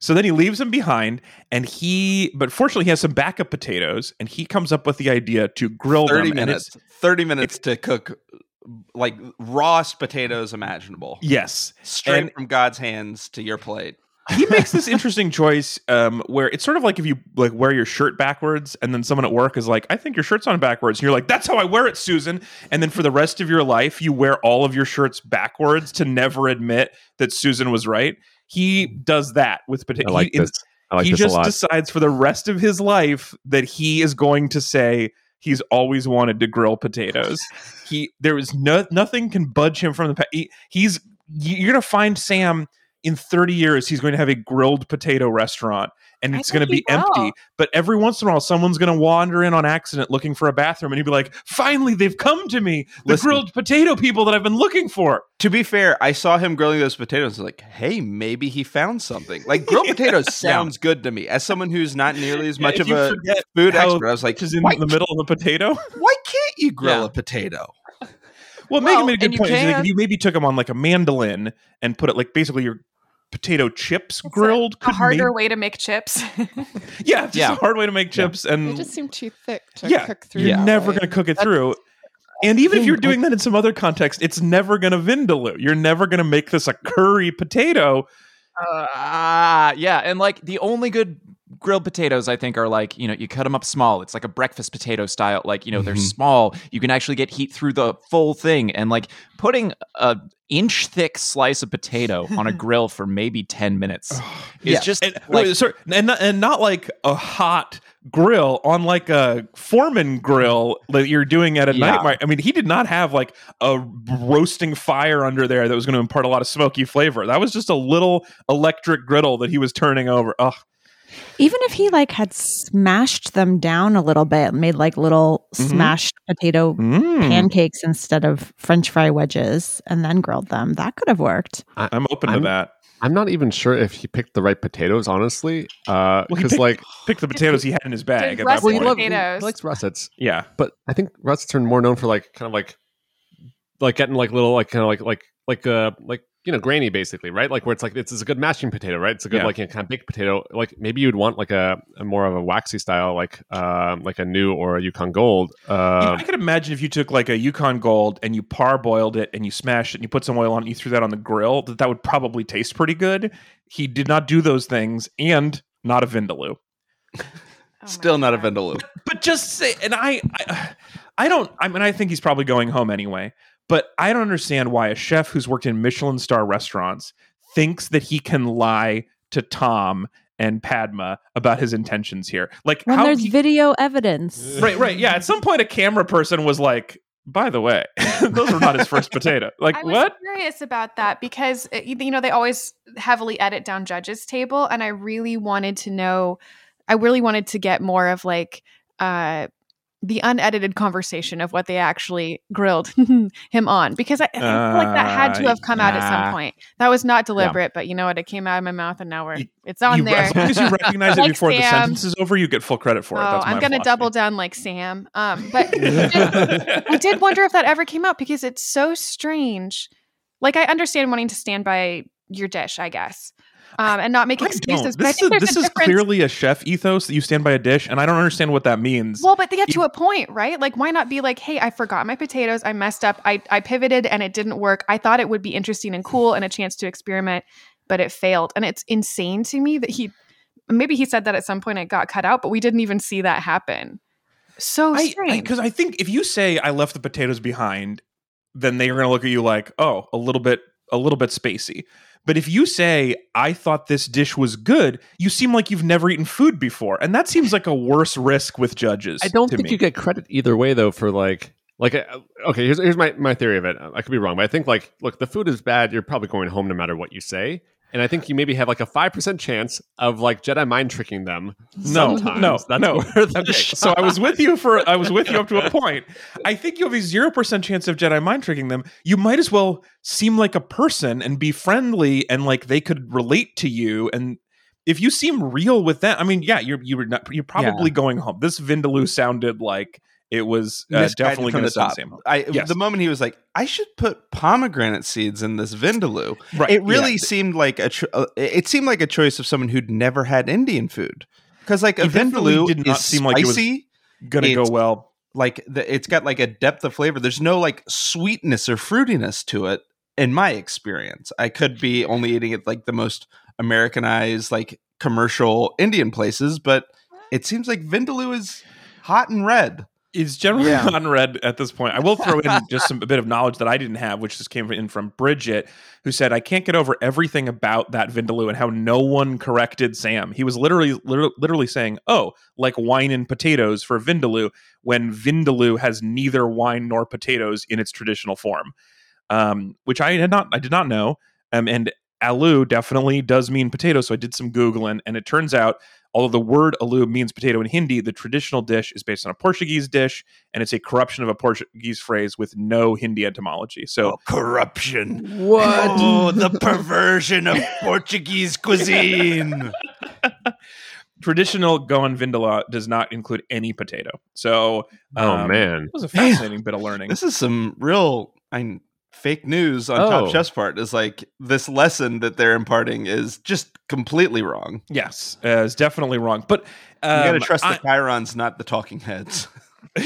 A: So then he leaves them behind, and he, but fortunately, he has some backup potatoes, and he comes up with the idea to grill
E: Thirty
A: them. and
E: minutes.
A: it's-
E: Thirty minutes to cook like rawest potatoes imaginable.
A: Yes,
E: Straight
A: And-
E: from God's hands to your plate.
A: He makes this interesting choice um, where it's sort of like if you like wear your shirt backwards and then someone at work is like i think your shirt's on backwards. And you're like that's how i wear it susan. And then for the rest of your life you wear all of your shirts backwards to never admit that susan was right. He does that with
I: I like
A: he,
I: this. Like
A: he just decides for the rest of his life that he is going to say he's always wanted to grill potatoes. He there is no nothing can budge him from the he, he's you're gonna find sam in 30 years he's going to have a grilled potato restaurant and it's going to be
B: he will.
A: empty but every once in a while someone's going to wander in on accident looking for a bathroom and he'd be like finally they've come to me the
E: Listen.
A: grilled potato people that i've been looking for
E: To be fair, I saw him grilling those potatoes. Like, hey, maybe he found something. Like grilled (laughs) potatoes sounds good to me. As someone who's not nearly as much
A: if
E: of a food expert, I was like,
A: which is in the middle of the potato (laughs)
E: why can't you grill
C: Yeah.
E: a potato?
A: Well,
C: Well,
A: Megan made a good
C: you
A: point. Like, if you maybe took them on like a mandolin and put it like basically your potato chips
B: It's
A: grilled,
B: A
A: could
B: harder
A: maybe-
B: way to make chips. (laughs)
A: yeah, just
C: Yeah.
A: a hard way to make chips, and
G: They just seem too thick to
A: yeah,
G: cook through.
A: you're
G: that
A: never
G: way.
A: going to cook it through. And even if you're doing that in some other context, it's never going to vindaloo. You're never going to make this a curry potato.
C: Ah, yeah, and like the only good grilled potatoes I think are like you know you cut them up small. It's like a breakfast potato style. Like you know they're
E: Mhm.
C: small. You can actually get heat through the full thing, and like putting a inch thick slice of potato on a (laughs) grill for maybe ten minutes is
E: Yeah.
C: just
A: And,
C: like
A: wait, sorry, and not, and not like a hot grill on like a Foreman grill that you're doing at a
C: Yeah.
A: night. I mean, he did not have like a roasting fire under there that was going to impart a lot of smoky flavor. That was just a little electric griddle that he was turning over. Ugh.
H: Even if he like had smashed them down a little bit, and made like little
A: Mhm.
H: smashed potato
A: Mm.
H: pancakes instead of French fry wedges, and then grilled them, that could have worked.
A: I'm open
I: I'm-
A: to that.
I: I'm not even sure if he picked the right potatoes, honestly. Uh,
A: Well, he
I: because
A: picked-
I: like,
A: Pick the potatoes he had in his bag at that
B: russet
I: well, he,
A: point.
I: love, he likes russets,
A: yeah.
I: but I think russets are more known for like kind of like, like getting like little like kind of like like like uh like you know grainy basically, right? Like where it's like it's, it's a good mashing potato, right? It's a good
A: Yeah.
I: like you know, kind of baked potato. Like maybe you'd want like a, a more of a waxy style, like um like a new or a Yukon Gold.
A: You know,
I: Uh,
A: I could imagine if you took like a Yukon Gold and you parboiled it and you smashed it and you put some oil on it and you threw that on the grill, that that would probably taste pretty good. He did not do those things and not a Vindaloo. (laughs)
B: Oh
E: Still not a
B: God.
E: vindaloo.
A: But just say, and I, I, I don't, I mean, I think he's probably going home anyway, but I don't understand why a chef who's worked in Michelin star restaurants thinks that he can lie to Tom and Padma about his intentions here. Like,
H: When
A: how
H: there's
A: he-
H: video evidence. (laughs)
A: right, right. Yeah. At some point, a camera person was like, by the way, (laughs) those were not his first potato. (laughs) Like,
B: I was
A: what?
B: curious about that because uh, you know they always heavily edit down judges table, and I really wanted to know. I really wanted to get more of like uh, the unedited conversation of what they actually grilled (laughs) him on because I, I feel like that had to
A: Uh,
B: have come out at some point. That was not deliberate, but you know what? It came out of my mouth, and now we're
A: You-
B: it's on
A: You-
B: there.
A: As long as you (laughs) recognize it
B: Like
A: before the sentence is over, you get full credit for it.
B: Oh,
A: That's
B: I'm gonna double down like Sam. Um, but (laughs) I did wonder if that ever came out because it's so strange. Like I understand wanting to stand by your dish, I guess, um, and not make
A: I
B: excuses. I
A: This,
B: think
A: is, this
B: a
A: is clearly a chef ethos that you stand by a dish, and I don't understand what that means.
B: Well, but they get to a point, right? Like, why not be like, "Hey, I forgot my potatoes. I messed up. I I pivoted and it didn't work. I thought it would be interesting and cool and a chance to experiment, but it failed." And it's insane to me that he maybe he said that at some point it got cut out, but we didn't even see that happen. So strange.
A: because I, think if you say I left the potatoes behind, then they are going to look at you like, oh, a little bit, a little bit spacey. But if you say I thought this dish was good, you seem like you've never eaten food before, and that seems like a worse risk with judges.
I: I don't think
A: me.
I: you get credit either way though for like like uh, okay here's here's my my theory of it. I could be wrong, but I think like look the food is bad. You're probably going home no matter what you say. And I think you maybe have like a five percent chance of like Jedi mind tricking them.
A: No,
I: sometimes.
A: no,
I: That's
A: no. Okay, (laughs) so I was with you for I was with you up to a (laughs) point. I think you have a zero percent chance of Jedi mind tricking them. You might as well seem like a person and be friendly and like they could relate to you. And if you seem real with that, I mean, yeah, you're you were not you're probably going home. This Vindaloo sounded like it was uh, definitely going to
E: the
A: send
E: top. I
A: Yes.
E: the moment he was like, I should put pomegranate seeds in this vindaloo.
A: Right.
E: It really
A: yeah.
E: seemed like a cho- uh, it seemed like a choice of someone who'd never had Indian food because like a vindaloo
A: did not
E: is
A: seem like it was
E: spicy.
A: going to go well.
E: like the, it's got like a depth of flavor. There's no like sweetness or fruitiness to it. In my experience, I could be only eating it like the most Americanized, like commercial Indian places, but it seems like vindaloo is hot and red.
A: It's generally
E: Yeah. (laughs)
A: unread at this point. I will throw in (laughs) just some a bit of knowledge that I didn't have, which just came in from Bridget, who said, "I can't get over everything about that Vindaloo and how no one corrected Sam. He was literally, literally, literally saying, "Oh, like wine and potatoes for Vindaloo," when Vindaloo has neither wine nor potatoes in its traditional form, um, which I had not, I did not know. Um, and alu definitely does mean potato, so I did some googling, and it turns out although the word alu means potato in Hindi, the traditional dish is based on a Portuguese dish, and it's a corruption of a Portuguese phrase with no Hindi etymology. So
E: corruption.
G: What?
E: Oh, the perversion of Portuguese cuisine. (laughs)
A: traditional Goan Vindaloo does not include any potato. So
I: Oh
A: um,
I: man.
A: it was a fascinating bit of learning.
E: This is some real I mean, fake news on
I: Oh.
E: Top Chef's part. Is like this lesson that they're imparting is just completely wrong.
A: yes, uh, it's definitely wrong. But
E: You got to
A: um,
E: trust
A: I-
E: the chyrons, not the talking heads. (laughs)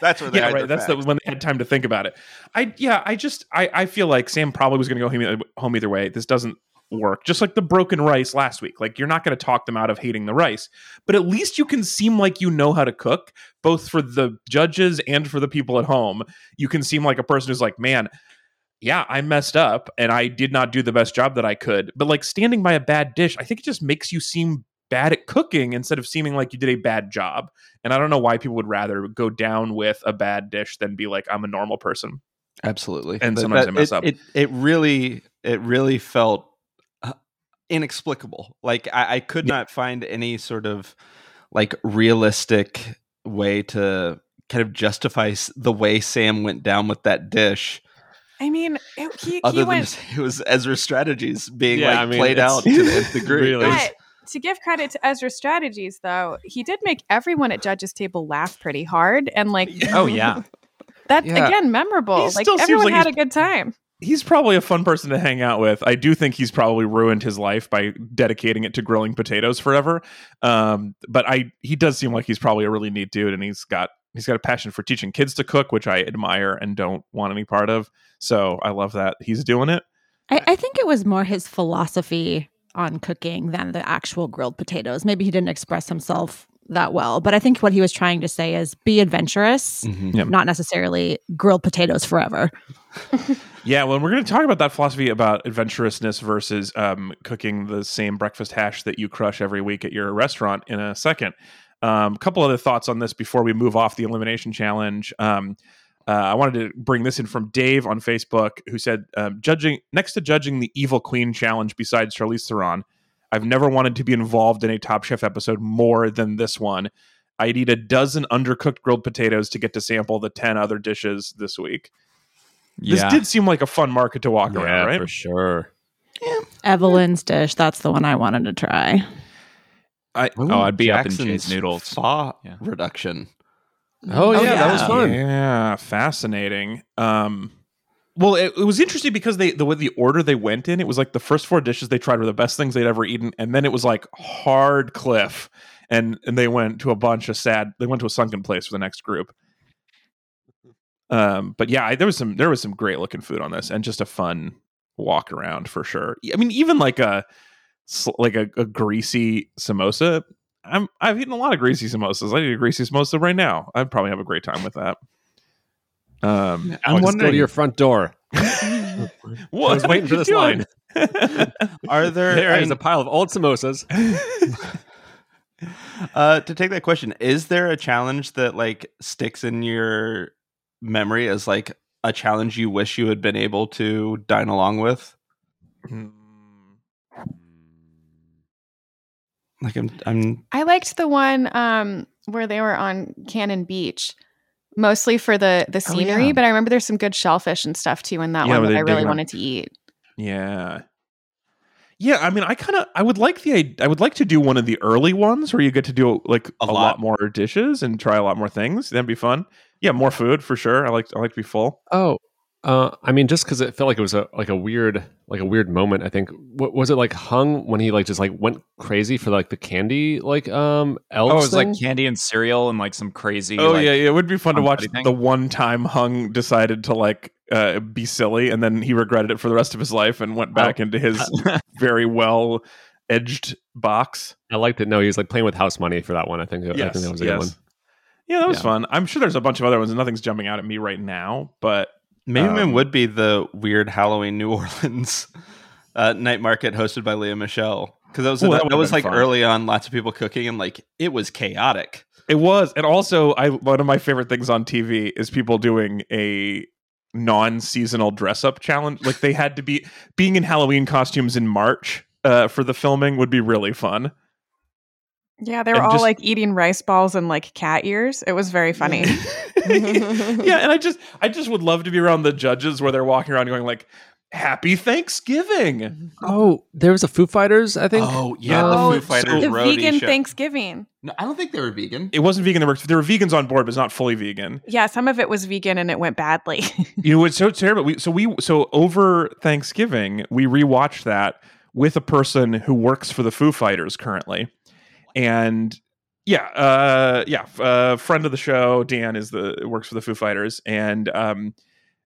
E: That's where they
A: yeah, right. That's the, when they had time to think about it. I yeah, I just I I feel like Sam probably was going to go home, home either way. This doesn't work. Just like the broken rice last week. Like you're not going to talk them out of hating the rice, but at least you can seem like you know how to cook, both for the judges and for the people at home. You can seem like a person who's like, man. Yeah, I messed up and I did not do the best job that I could. But like standing by a bad dish, I think it just makes you seem bad at cooking instead of seeming like you did a bad job. And I don't know why people would rather go down with a bad dish than be like, I'm a normal person.
E: Absolutely.
A: And
E: But
A: sometimes I mess
E: it,
A: up.
E: It, it really, it really felt inexplicable. Like I, I could
A: Yeah.
E: not find any sort of like realistic way to kind of justify the way Sam went down with that dish.
B: I mean, it, he,
E: Other
B: he
E: than
B: went. (laughs)
E: it was Ezra's strategies being
I: Yeah,
E: like
I: I mean,
E: played out to the nth (laughs) degree.
I: really-
B: But to give credit to Ezra's strategies, though, he did make everyone at judges' table laugh pretty hard, and like,
C: Oh yeah. (laughs)
B: that
A: Yeah.
B: again, memorable.
A: He
B: like everyone
A: like
B: had a good time.
A: He's probably a fun person to hang out with. I do think he's probably ruined his life by dedicating it to grilling potatoes forever. Um, but I he does seem like he's probably a really neat dude and he's got he's got a passion for teaching kids to cook, which I admire and don't want any part of. So I love that he's doing it.
H: I, I think it was more his philosophy on cooking than the actual grilled potatoes. Maybe he didn't express himself that well, but I think what he was trying to say is be adventurous,
E: Mhm.
A: Yeah.
H: not necessarily grilled potatoes forever. (laughs)
A: Yeah, well, we're going to talk about that philosophy about adventurousness versus um, cooking the same breakfast hash that you crush every week at your restaurant in a second. A um, couple other thoughts on this before we move off the elimination challenge. Um, uh, I wanted to bring this in from Dave on Facebook, who said, um, "Judging next to judging the Evil Queen challenge, besides Charlize Theron, I've never wanted to be involved in a Top Chef episode more than this one. I'd eat a dozen undercooked grilled potatoes to get to sample the ten other dishes this week." This
C: Yeah.
A: did seem like a fun market to walk
I: yeah,
A: around, right?
I: for sure.
H: Evelyn's dish, that's the one I wanted to try.
A: I,
C: Oh, I'd be up in
E: Jackson's
C: Jae's noodles.
E: Pho
C: Yeah.
E: reduction.
I: Oh, yeah, that was fun.
A: yeah, fascinating. Um, well, it, it was interesting because they the way the order they went in, it was like the first four dishes they tried were the best things they'd ever eaten, and then it was like hard cliff, and and they went to a bunch of sad. They went to a sunken place for the next group. Um, but yeah, I, there was some there was some great looking food on this, and just a fun walk around for sure. I mean, even like a like a, a greasy samosa. I'm I've eaten a lot of greasy samosas. I need a greasy samosa right now. I'd probably have a great time with that. Um,
I: I'll just go to your (laughs) front door. (laughs)
A: what?
I: I was waiting for this line.
E: Are there, (laughs)
I: There
E: I
I: is a pile of old samosas.
E: uh, to take that question, is there a challenge that like sticks in your memory as like a challenge you wish you had been able to dine along with? Like I'm, I'm
B: I liked the one um, where they were on Cannon Beach, mostly for the the
A: Oh,
B: scenery.
A: yeah.
B: But I remember there's some good shellfish and stuff too in that
A: Yeah,
B: one that I really wanted to eat.
A: Yeah. Yeah, I mean, I kind of I would like the I would like to do one of the early ones where you get to do like a,
E: A
A: lot.
E: lot.
A: more dishes and try a lot more things. That'd be fun. Yeah, more food for sure. I like I like to be full.
I: Oh, uh, I mean, just because it felt like it was a like a weird like a weird moment. I think what was it like hung when he like just like went crazy for like the candy like um elves.
C: Oh, it was
I: thing?
C: like candy and cereal and like some crazy.
A: Oh
C: like,
A: yeah, yeah, it would be fun to watch
C: thing.
A: the one time Hung decided to like uh, be silly, and then he regretted it for the rest of his life and went back into his (laughs) very well edged box.
I: I liked it. No, he was like playing with house money for that one. I think. I
A: Yes,
I: think that was a
A: yes.
I: good one.
A: Yeah, that was
C: Yeah.
A: fun. I'm sure there's a bunch of other ones, and nothing's jumping out at me right now. But
E: Maybe
A: Um,
E: would be the weird Halloween New (laughs) Orleans uh, night market hosted by Lea Michele because that was
A: Ooh, that
E: that, was like
A: fun.
E: early on, lots of people cooking and like it was chaotic.
A: It was, and also, I one of my favorite things on TV is people doing a non-seasonal dress-up challenge. Like they had to be being in Halloween costumes in March uh, for the filming would be really fun.
B: Yeah, they were
A: And
B: all
A: just-
B: like eating rice balls and like cat ears. It was very funny. (laughs)
A: yeah, and I just, I just would love to be around the judges where they're walking around going like, "Happy Thanksgiving."
I: Oh, there was a Foo Fighters. I think.
E: Oh yeah,
A: Oh,
E: the Foo Fighters
B: the vegan
E: show.
B: Thanksgiving.
E: No, I don't think they were vegan.
A: It wasn't vegan. There were there were vegans on board, but it's not fully vegan.
B: Yeah, some of it was vegan and it went badly. (laughs)
A: You know it's so terrible? We, so we so over Thanksgiving we rewatched that with a person who works for the Foo Fighters currently, and yeah, uh, yeah, uh, friend of the show Dan is the works for the Foo Fighters and um,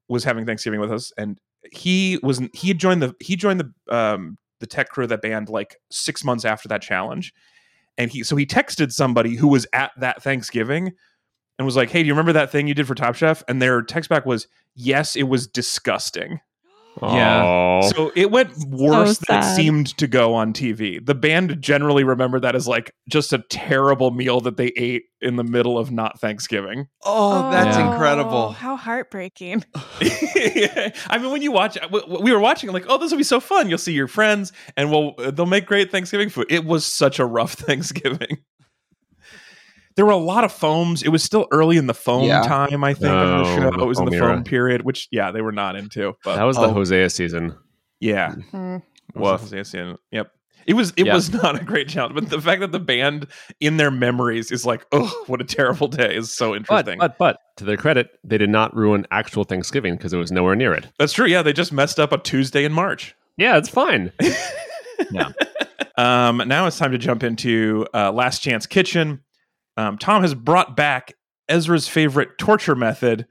A: was having Thanksgiving with us, and he was he had joined the he joined the um, the tech crew of that band like six months after that challenge, and he so he texted somebody who was at that Thanksgiving and was like, "Hey, do you remember that thing you did for Top Chef?" And their text back was, "Yes, it was disgusting."
C: Yeah.
I: Aw.
A: So it went worse than it seemed to go on TV. The band generally remember that as like just a terrible meal that they ate in the middle of not Thanksgiving.
E: Oh, oh that's
C: Yeah.
E: incredible.
B: How heartbreaking. (laughs)
A: I mean, when you watch, w- w- we were watching like, oh, this will be so fun. You'll see your friends, and we'll they'll make great Thanksgiving food. It was such a rough (laughs) Thanksgiving. There were a lot of foams. It was still early in the foam
E: Yeah.
A: time, I think, of
I: Oh,
A: the show. It was in the
I: foam
A: foam period, which yeah, they were not into. But
I: that was the
E: Oh.
I: Hosea season.
A: yeah,
B: Hmm.
A: well, Jose Yep. It was it
C: Yeah.
A: was (laughs) not a great challenge, but the fact that the band in their memories is like, oh, what a terrible day is so interesting.
I: but but to their credit, they did not ruin actual Thanksgiving because it was nowhere near it.
A: That's true. Yeah, they just messed up a Tuesday in March.
I: Yeah, it's fine. (laughs) yeah.
A: Um, now it's time to jump into uh, Last Chance Kitchen. Um, Tom has brought back Ezra's favorite torture method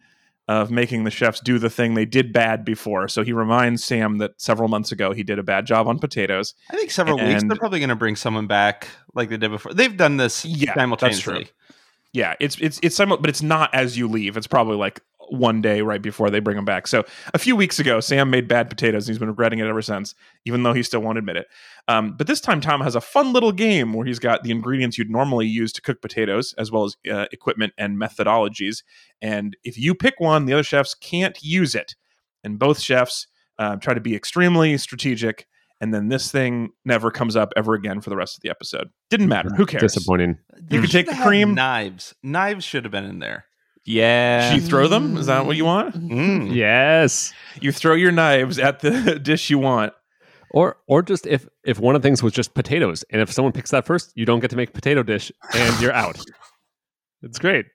A: of making the chefs do the thing they did bad before. So he reminds Sam that several months ago he did a bad job on potatoes.
E: I think several weeks they're probably going to bring someone back like they did before. They've done this
A: Yeah,
E: simultaneously.
A: Yeah, it's it's it's simul- but it's not as you leave. It's probably like one day right before they bring him back. So a few weeks ago, Sam made bad potatoes, and he's been regretting it ever since, even though he still won't admit it. Um, but this time, Tom has a fun little game where he's got the ingredients you'd normally use to cook potatoes, as well as uh, equipment and methodologies. And if you pick one, the other chefs can't use it. And both chefs uh, try to be extremely strategic. And then this thing never comes up ever again for the rest of the episode. Didn't matter. Who cares?
I: Disappointing.
E: You
A: could take the cream.
E: Knives. Knives should have been in there.
C: Yeah.
A: Should you throw them? Is that what you want?
E: Mm.
I: Yes.
A: You throw your knives at the (laughs) dish you want.
I: Or or just if if one of the things was just potatoes, and if someone picks that first, you don't get to make potato dish, and you're out. It's great.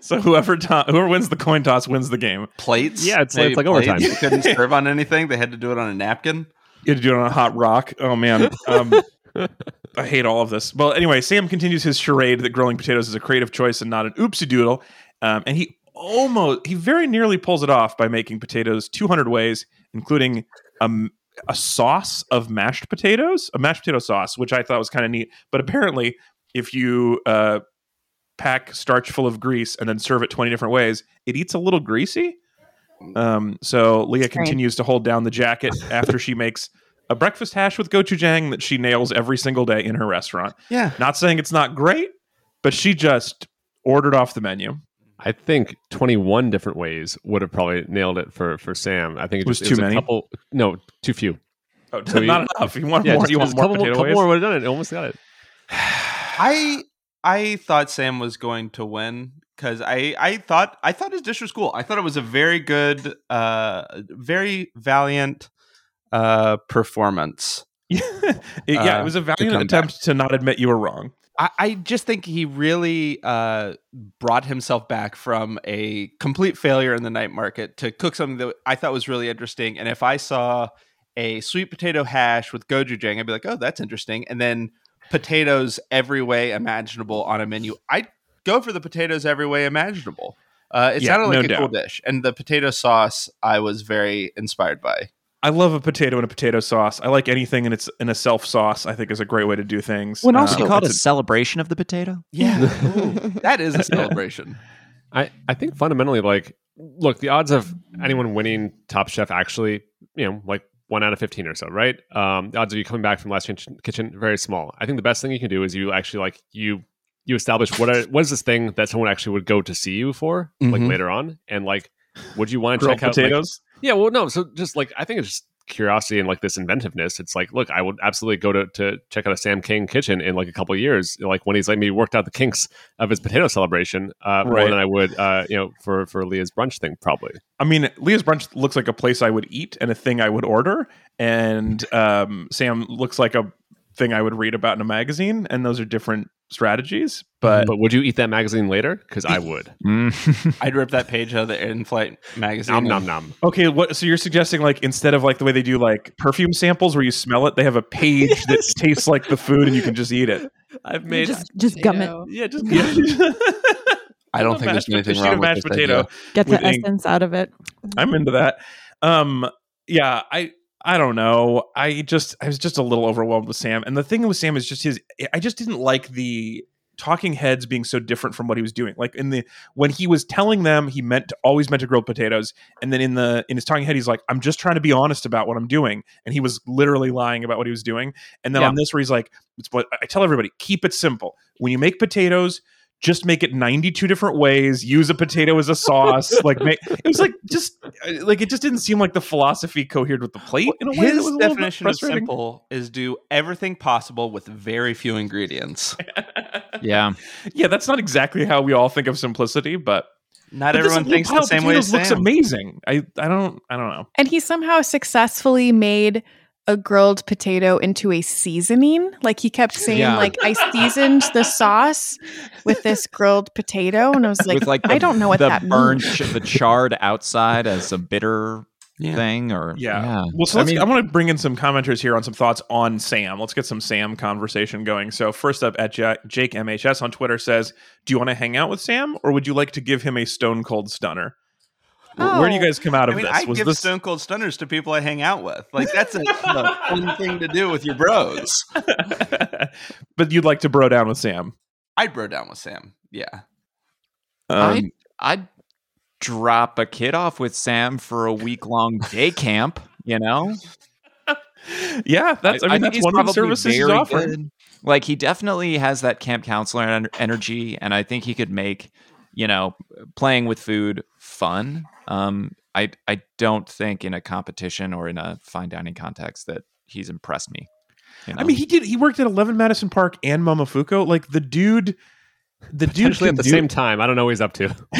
A: So whoever to- whoever wins the coin toss wins the game.
E: Plates.
I: Yeah, it's-
E: Maybe
I: it's like
E: plates.
I: overtime.
E: They couldn't (laughs) serve on anything. They had to do it on a napkin.
A: You had to do it on a hot rock. Oh man, um, (laughs) I hate all of this. Well, anyway, Sam continues his charade that grilling potatoes is a creative choice and not an oopsie doodle, um, and he almost he very nearly pulls it off by making potatoes 200 ways, including a sauce of mashed potatoes, a mashed potato sauce, which I thought was kind of neat. But apparently, if you uh, pack starch full of grease and then serve it 20 different ways, it eats a little greasy. Um, so Leah
B: Strange.
A: continues to hold down the jacket after she makes a breakfast hash with gochujang that she nails every single day in her restaurant.
E: Yeah.
A: Not saying it's not great, but she just ordered off the menu.
I: I think 21 different ways would have probably nailed it for for Sam. I think it
A: Was
I: just
A: too
I: it was
A: many?
I: A couple, no, too few.
A: Oh,
I: So (laughs) you-
A: not enough. You want
I: Yeah,
A: more?
I: just,
A: You want
I: just
A: more
I: couple,
A: potato
I: couple
A: ways?
I: more would have done it. Almost got it. (sighs)
E: I I thought Sam was going to win because I I thought I thought his dish was cool. I thought it was a very good, uh, very valiant uh performance. (laughs)
A: yeah, it
E: Uh,
A: was a valiant
E: come
A: attempt to not admit you were wrong.
E: I, I just think he really uh, brought himself back from a complete failure in the night market to cook something that I thought was really interesting. And if I saw a sweet potato hash with gochujang, I'd be like, oh, that's interesting. And then potatoes every way imaginable on a menu. I'd go for the potatoes every way imaginable. Uh, it
A: Yeah,
E: sounded like
A: no
E: a cool dish. And the potato sauce, I was very inspired by.
A: I love a potato and a potato sauce. I like anything in its in a self sauce. I think is a great way to do things.
C: Would also
A: Um,
C: be called a
A: it's
C: celebration of the potato.
E: Yeah. Ooh, (laughs) that is a (laughs) celebration.
I: I, I think fundamentally, like, look, the odds of anyone winning Top Chef actually, you know, like one out of 15 or so, right? Um, the odds of you coming back from Last Kitchen, kitchen very small. I think the best thing you can do is you actually, like, you you establish what are, what is this thing that someone actually would go to see you for, like,
E: Mhm.
I: later on? And, like, would you want to
A: grilled
I: check out, like-
A: potatoes.
I: Yeah, well, no. So just like I think it's just curiosity and like this inventiveness. It's like, look, I would absolutely go to to check out a Sam King kitchen in like a couple of years, like when he's like maybe worked out the kinks of his potato celebration uh, more than I would, uh, you know, for for Leah's brunch thing probably.
A: I mean, Leah's brunch looks like a place I would eat and a thing I would order, and um, Sam looks like a thing I would read about in a magazine, and those are different strategies. But
I: But would you eat that magazine later? Because I would. (laughs)
C: Mm. (laughs)
E: I'd rip that page out of the in-flight magazine.
I: nom nom
E: and-
I: nom.
A: okay, what? So you're suggesting like instead of like the way they do like perfume samples where you smell it, they have a page that tastes like the food and you can just eat it. (laughs)
I: I've
G: made-
H: just just gum it.
I: Yeah, just
E: I don't think there's anything wrong with
A: mashed
E: this
A: potato.
E: idea.
H: Get the
A: with ink.
H: essence out of it.
A: I'm into that. Um, yeah, I I don't know. I just I was just a little overwhelmed with Sam, and the thing with Sam is just his. I just didn't like the talking heads being so different from what he was doing. Like in the when he was telling them, he meant to, always meant to grilled potatoes, and then in the in his talking head, he's like, "I'm just trying to be honest about what I'm doing," and he was literally lying about what he was doing. And then
C: Yeah.
A: on this, where he's like, "It's what I tell everybody: keep it simple. When you make potatoes." Just make it 92 different ways. Use a potato as a sauce. (laughs) Like, make, it was like just uh, like it just didn't seem like the philosophy cohered with the plate in a way.
E: His
A: was a
E: definition of simple is do everything possible with very few ingredients. (laughs)
C: yeah.
A: Yeah, that's not exactly how we all think of simplicity, but
E: Not
A: but
E: everyone thinks the
A: of
E: same way as
A: potatoes looks
E: Sam.
A: amazing. I I don't I don't know.
B: And he somehow successfully made a grilled potato into a seasoning. Like he kept saying,
C: Yeah.
B: like, I seasoned the sauce with this grilled potato. And I was like,
C: like
B: I
C: the-
B: don't know what
C: the
B: that
C: burned,
B: means.
C: the charred outside as a bitter
E: Yeah.
C: thing, or
A: Yeah. Well, so
C: I
A: let's, I,
C: mean-
A: want to bring in some commenters here on some thoughts on Sam. Let's get some Sam conversation going. So first up, at Ja- Jake MHS on Twitter says, "Do you want to hang out with Sam, or would you like to give him a stone cold stunner?" Wh- Where do you
B: Oh.
A: guys come out
E: I
A: of
E: mean,
A: this?
E: I
A: Was
E: give
A: this
E: Stone Cold Stunners to people I hang out with. Like that's a, a (laughs) fun thing to do with your bros. (laughs)
A: but you'd like to bro down with Sam?
E: I'd bro down with Sam. Yeah.
A: Um,
C: I'd, I'd drop a kid off with Sam for a week long day camp. You know, (laughs)
A: yeah, that's. I, mean,
C: think
A: that's
C: he's
A: one of the
C: probably
A: services he's
C: very
A: offering.
C: good. Like he definitely has that camp counselor en- energy, and I think he could make you know playing with food fun. Um, I I don't think in a competition or in a fine dining context that he's impressed me. you
A: I mean, he did. He worked at Eleven Madison Park and Momofuku. Like the dude, the dude
I: Potentially at the
A: do-
I: same time. I don't know what he's up to. (laughs)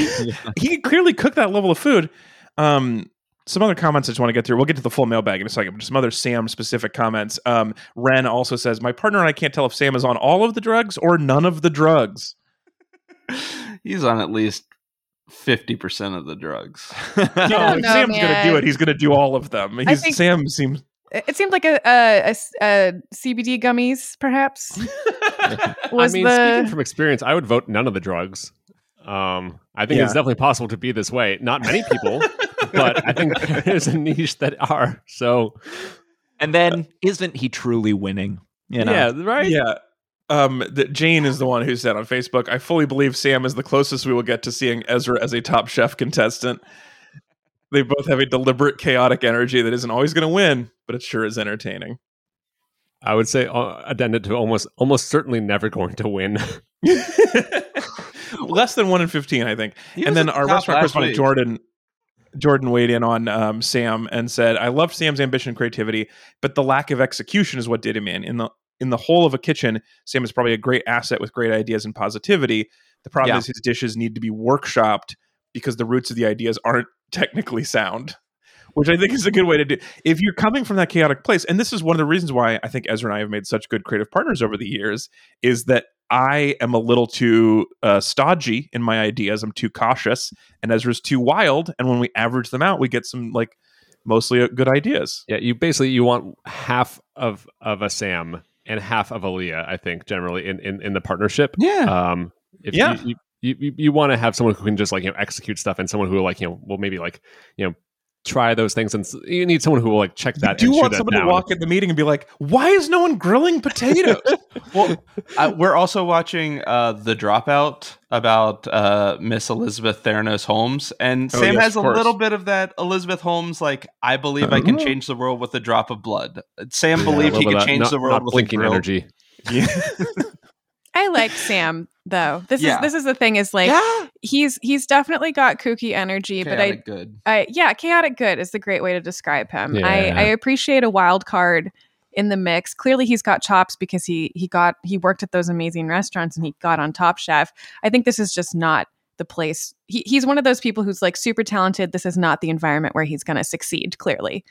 A: he can clearly cook that level of food. Um, some other comments I just want to get through. We'll get to the full mailbag in a second, but just some other Sam specific comments. Um, Ren also says, My partner and I can't tell if Sam is on all of the drugs or none of the drugs. (laughs)
E: He's on at least fifty percent of the drugs. (laughs)
A: No,
B: don't
A: if
B: know,
A: Sam's going to do it. He's going to do all of them. He's,
B: think-
A: Sam seems.
B: It it seemed like a, a, a s- a CBD gummies, perhaps. (laughs) (laughs) Was
I: I mean,
B: the
I: speaking from experience, I would vote none of the drugs. Um, I think
A: Yeah.
I: it's definitely possible to be this way. Not many people, but I think there's a niche that are. So
C: and then isn't he truly winning? You know,
I: yeah, right.
A: Yeah. Um, that Jane is the one who said on Facebook, I fully believe Sam is the closest we will get to seeing Ezra as a top chef contestant. They both have a deliberate, chaotic energy that isn't always going to win, but it sure is entertaining.
I: I would say uh, addended to almost almost certainly never going to win. (laughs)
A: Less than one in fifteen, I think.
E: He
A: and then our restaurant
E: last
A: correspondent. Jordan Jordan weighed in on um, Sam and said, "I loved Sam's ambition and creativity, but the lack of execution is what did him in. In the in the whole of a kitchen, Sam is probably a great asset with great ideas and positivity. The problem
C: Yeah.
A: is his dishes need to be workshopped because the roots of the ideas aren't (laughs) technically sound." which I think is a good way to do. If you're coming from that chaotic place, and this is one of the reasons why I think Ezra and I have made such good creative partners over the years, is that I am a little too uh, stodgy in my ideas. I'm too cautious, and Ezra's too wild. And when we average them out, we get some like mostly uh, good ideas.
I: Yeah, you basically you want half of of a Sam and half of a Leah. I think generally in in, in the partnership.
C: Yeah.
I: Um. If
A: Yeah.
I: You, you, you, you want to have someone who can just like you know execute stuff and someone who like you know will maybe like you know try those things and you need someone who will like check that.
A: Do you
I: and shoot
A: want
I: that
A: someone
I: down.
A: to walk in the meeting and be like, "Why is no one grilling potatoes?" (laughs)
E: Well, uh, we're also watching uh, The Dropout about uh, Miss Elizabeth Theranos Holmes. And
A: Oh,
E: Sam
A: yes,
E: has a little bit of that Elizabeth Holmes, like, I believe I can
A: Oh.
E: change the world with a drop of blood. Sam
I: Yeah,
E: believed he could change
I: not-
E: the world
I: not
E: with a
I: blinking
E: grill.
I: energy.
A: yeah. (laughs) (laughs)
B: I like Sam though. This
E: Yeah.
B: is this is the thing is like
E: yeah.
B: he's he's definitely got kooky energy, but I
E: good.
B: I yeah, chaotic good is the great way to describe him. I, I appreciate a wild card in the mix. Clearly he's got chops because he he got he worked at those amazing restaurants and he got on Top Chef. I think this is just not the place. He, he's one of those people who's like super talented. This is not the environment where he's going to succeed. Clearly,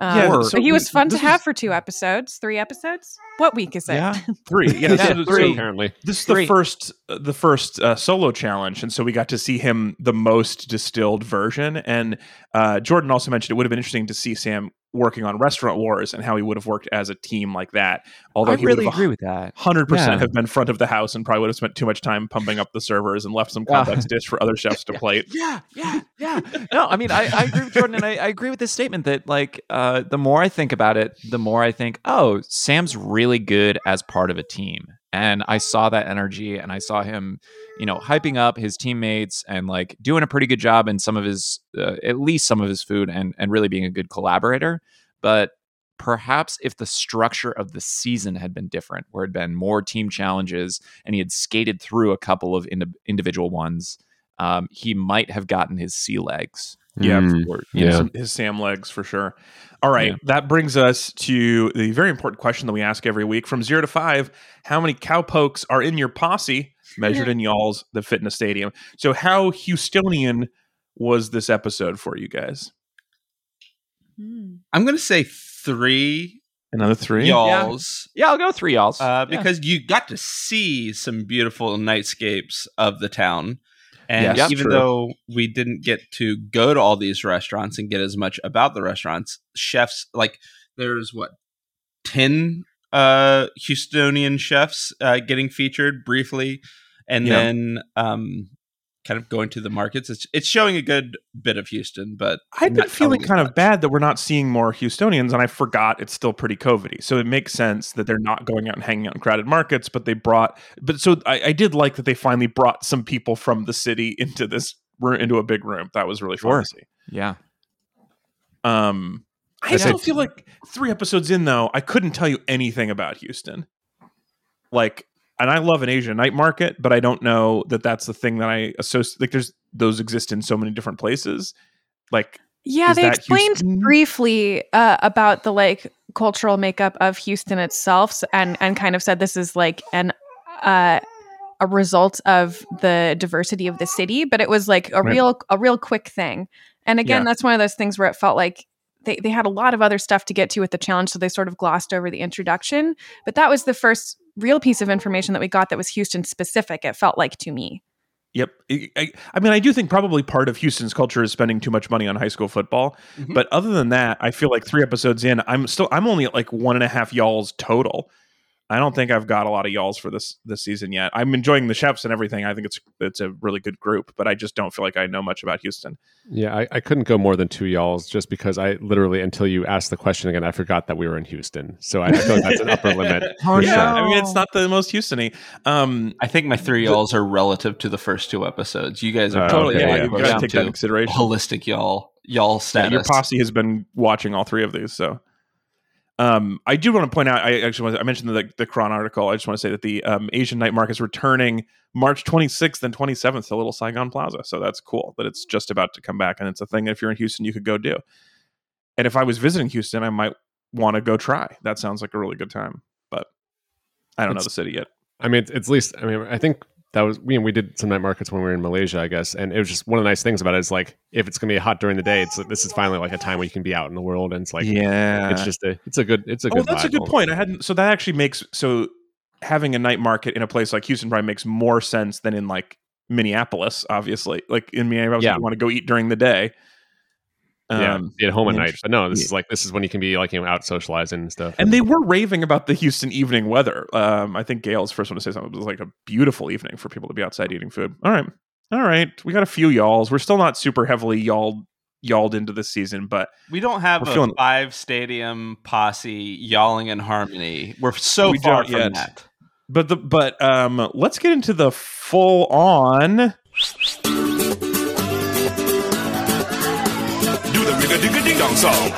B: um,
A: Yeah, so
B: he was fun to have
A: is-
B: for two episodes, three episodes. What week is it?
C: Yeah. (laughs)
A: Three. Yeah,
C: Yeah,
A: so- so
C: three.
I: apparently.
A: This is the first uh, the first uh, solo challenge, and so we got to see him the most distilled version. And uh, Jordan also mentioned it would have been interesting to see Sam working on Restaurant Wars and how he would have worked as a team like that. Although
C: I
A: he
C: really
A: would
C: agree with that.
A: Hundred percent have been front of the house and probably would have spent too much time pumping up the servers and left some complex dish for other chefs to (laughs) plate.
C: Yeah, yeah, yeah. No, I mean, I, I agree with Jordan, and I, I agree with this statement that, like, uh, the more I think about it, the more I think, oh, Sam's really good as part of a team. And I saw that energy, and I saw him, you know, hyping up his teammates and like doing a pretty good job in some of his, uh, at least some of his food, and and really being a good collaborator. But perhaps if the structure of the season had been different, where it had been more team challenges, and he had skated through a couple of indi- individual ones um, he might have gotten his sea legs.
A: Yeah,
I: Mm,
A: for,
I: yeah.
A: his, his Sam legs for sure. All right,
C: Yeah.
A: that brings us to the very important question that we ask every week: from zero to five, how many cowpokes are in your posse, measured in y'alls that fit in a stadium? So, how Houstonian was this episode for you guys?
B: Hmm.
E: I'm going to say three
A: Another three.
E: y'alls.
C: Yeah, I'll go three y'alls.
E: Uh,
C: Yeah.
E: because you got to see some beautiful nightscapes of the town. And
A: Yes,
E: even
A: true.
E: though we didn't get to go to all these restaurants and get as much about the restaurants, chefs like there's what 10 uh Houstonian chefs uh getting featured briefly and
A: Yeah.
E: then um kind of going to the markets. It's it's showing a good bit of Houston, but
A: I've been feeling kind
E: as
A: of bad that we're not seeing more Houstonians, and I forgot it's still pretty COVIDy. So it makes sense that they're not going out and hanging out in crowded markets, but they brought. But so I, I did like that they finally brought some people from the city into this room, into a big room. That was really fun
C: Sure.
A: to see.
C: yeah.
A: Um, I
I: That's
A: still
I: it.
A: feel like three episodes in though, I couldn't tell you anything about Houston. Like, and I love an Asian night market, but I don't know that that's the thing that I associate. Like, there's those exist in so many different places. Like,
B: Yeah, they explained
A: Houston?
B: briefly uh, about the like cultural makeup of Houston itself, and and kind of said this is like an uh, a result of the diversity of the city, but it was like a
A: Right.
B: real a real quick thing. And again,
A: Yeah.
B: that's one of those things where it felt like they, they had a lot of other stuff to get to with the challenge, so they sort of glossed over the introduction. But that was the first real piece of information that we got that was Houston specific. It felt like to me.
A: Yep. I, I, I mean, I do think probably part of Houston's culture is spending too much money on high school football.
E: Mhm.
A: But other than that, I feel like three episodes in, I'm still I'm only at like one and a half y'alls total. I don't think I've got a lot of y'alls for this this season yet. I'm enjoying the chefs and everything. I think it's it's a really good group, but I just don't feel like I know much about Houston.
I: Yeah, I, I couldn't go more than two y'alls just because I literally, until you asked the question again, I forgot that we were in Houston. So I feel like that's an upper limit. (laughs)
C: Oh,
I: for
C: no.
I: sure.
A: I mean, it's not the most Houstony. Um,
E: I think my three y'alls are relative to the first two episodes. You guys are
I: Uh,
A: totally,
I: okay,
A: yeah,
I: yeah,
A: you've got to take that
E: to
A: into consideration.
E: holistic y'all y'all
A: Yeah,
E: status.
A: your posse has been watching all three of these, so. Um, I do want to point out. I actually want I mentioned the the Chron article. I just want to say that the um, Asian night market is returning March 26th and 27th to Little Saigon Plaza. So that's cool that it's just about to come back, and it's a thing that if you're in Houston, you could go do. And if I was visiting Houston, I might want to go try. That sounds like a really good time, but I don't know the city yet.
I: I mean, it's, it's at least, I mean, I think that was we we did some night markets when we were in Malaysia, I guess, and it was just one of the nice things about it is like if it's gonna be hot during the day, it's this is finally like a time where you can be out in the world, and it's like
A: yeah,
I: it's just a it's a good it's a good.
A: oh,
I: good.
A: that's a good point. I hadn't. So that actually makes so having a night market in a place like Houston probably makes more sense than in like Minneapolis. Obviously, like in Minneapolis,
I: Yeah.
A: you want to go eat during the day.
I: Yeah,
A: Um,
I: be at home at night, but no, this is like this is when you can be like you know out socializing and stuff.
A: and they were raving about the Houston evening weather. Um, I think Gail's first one to say something. It was like a beautiful evening for people to be outside eating food. All right, all right. We got a few y'alls. We're still not super heavily y'all y'alled into this season, but
E: We don't have a
A: feeling-
E: five stadium posse yalling in harmony. We're so
A: We
E: far
A: don't
E: from
A: yet.
E: that.
A: but the but um, let's get into the full on.
J: Do the rigga digga ding dong song.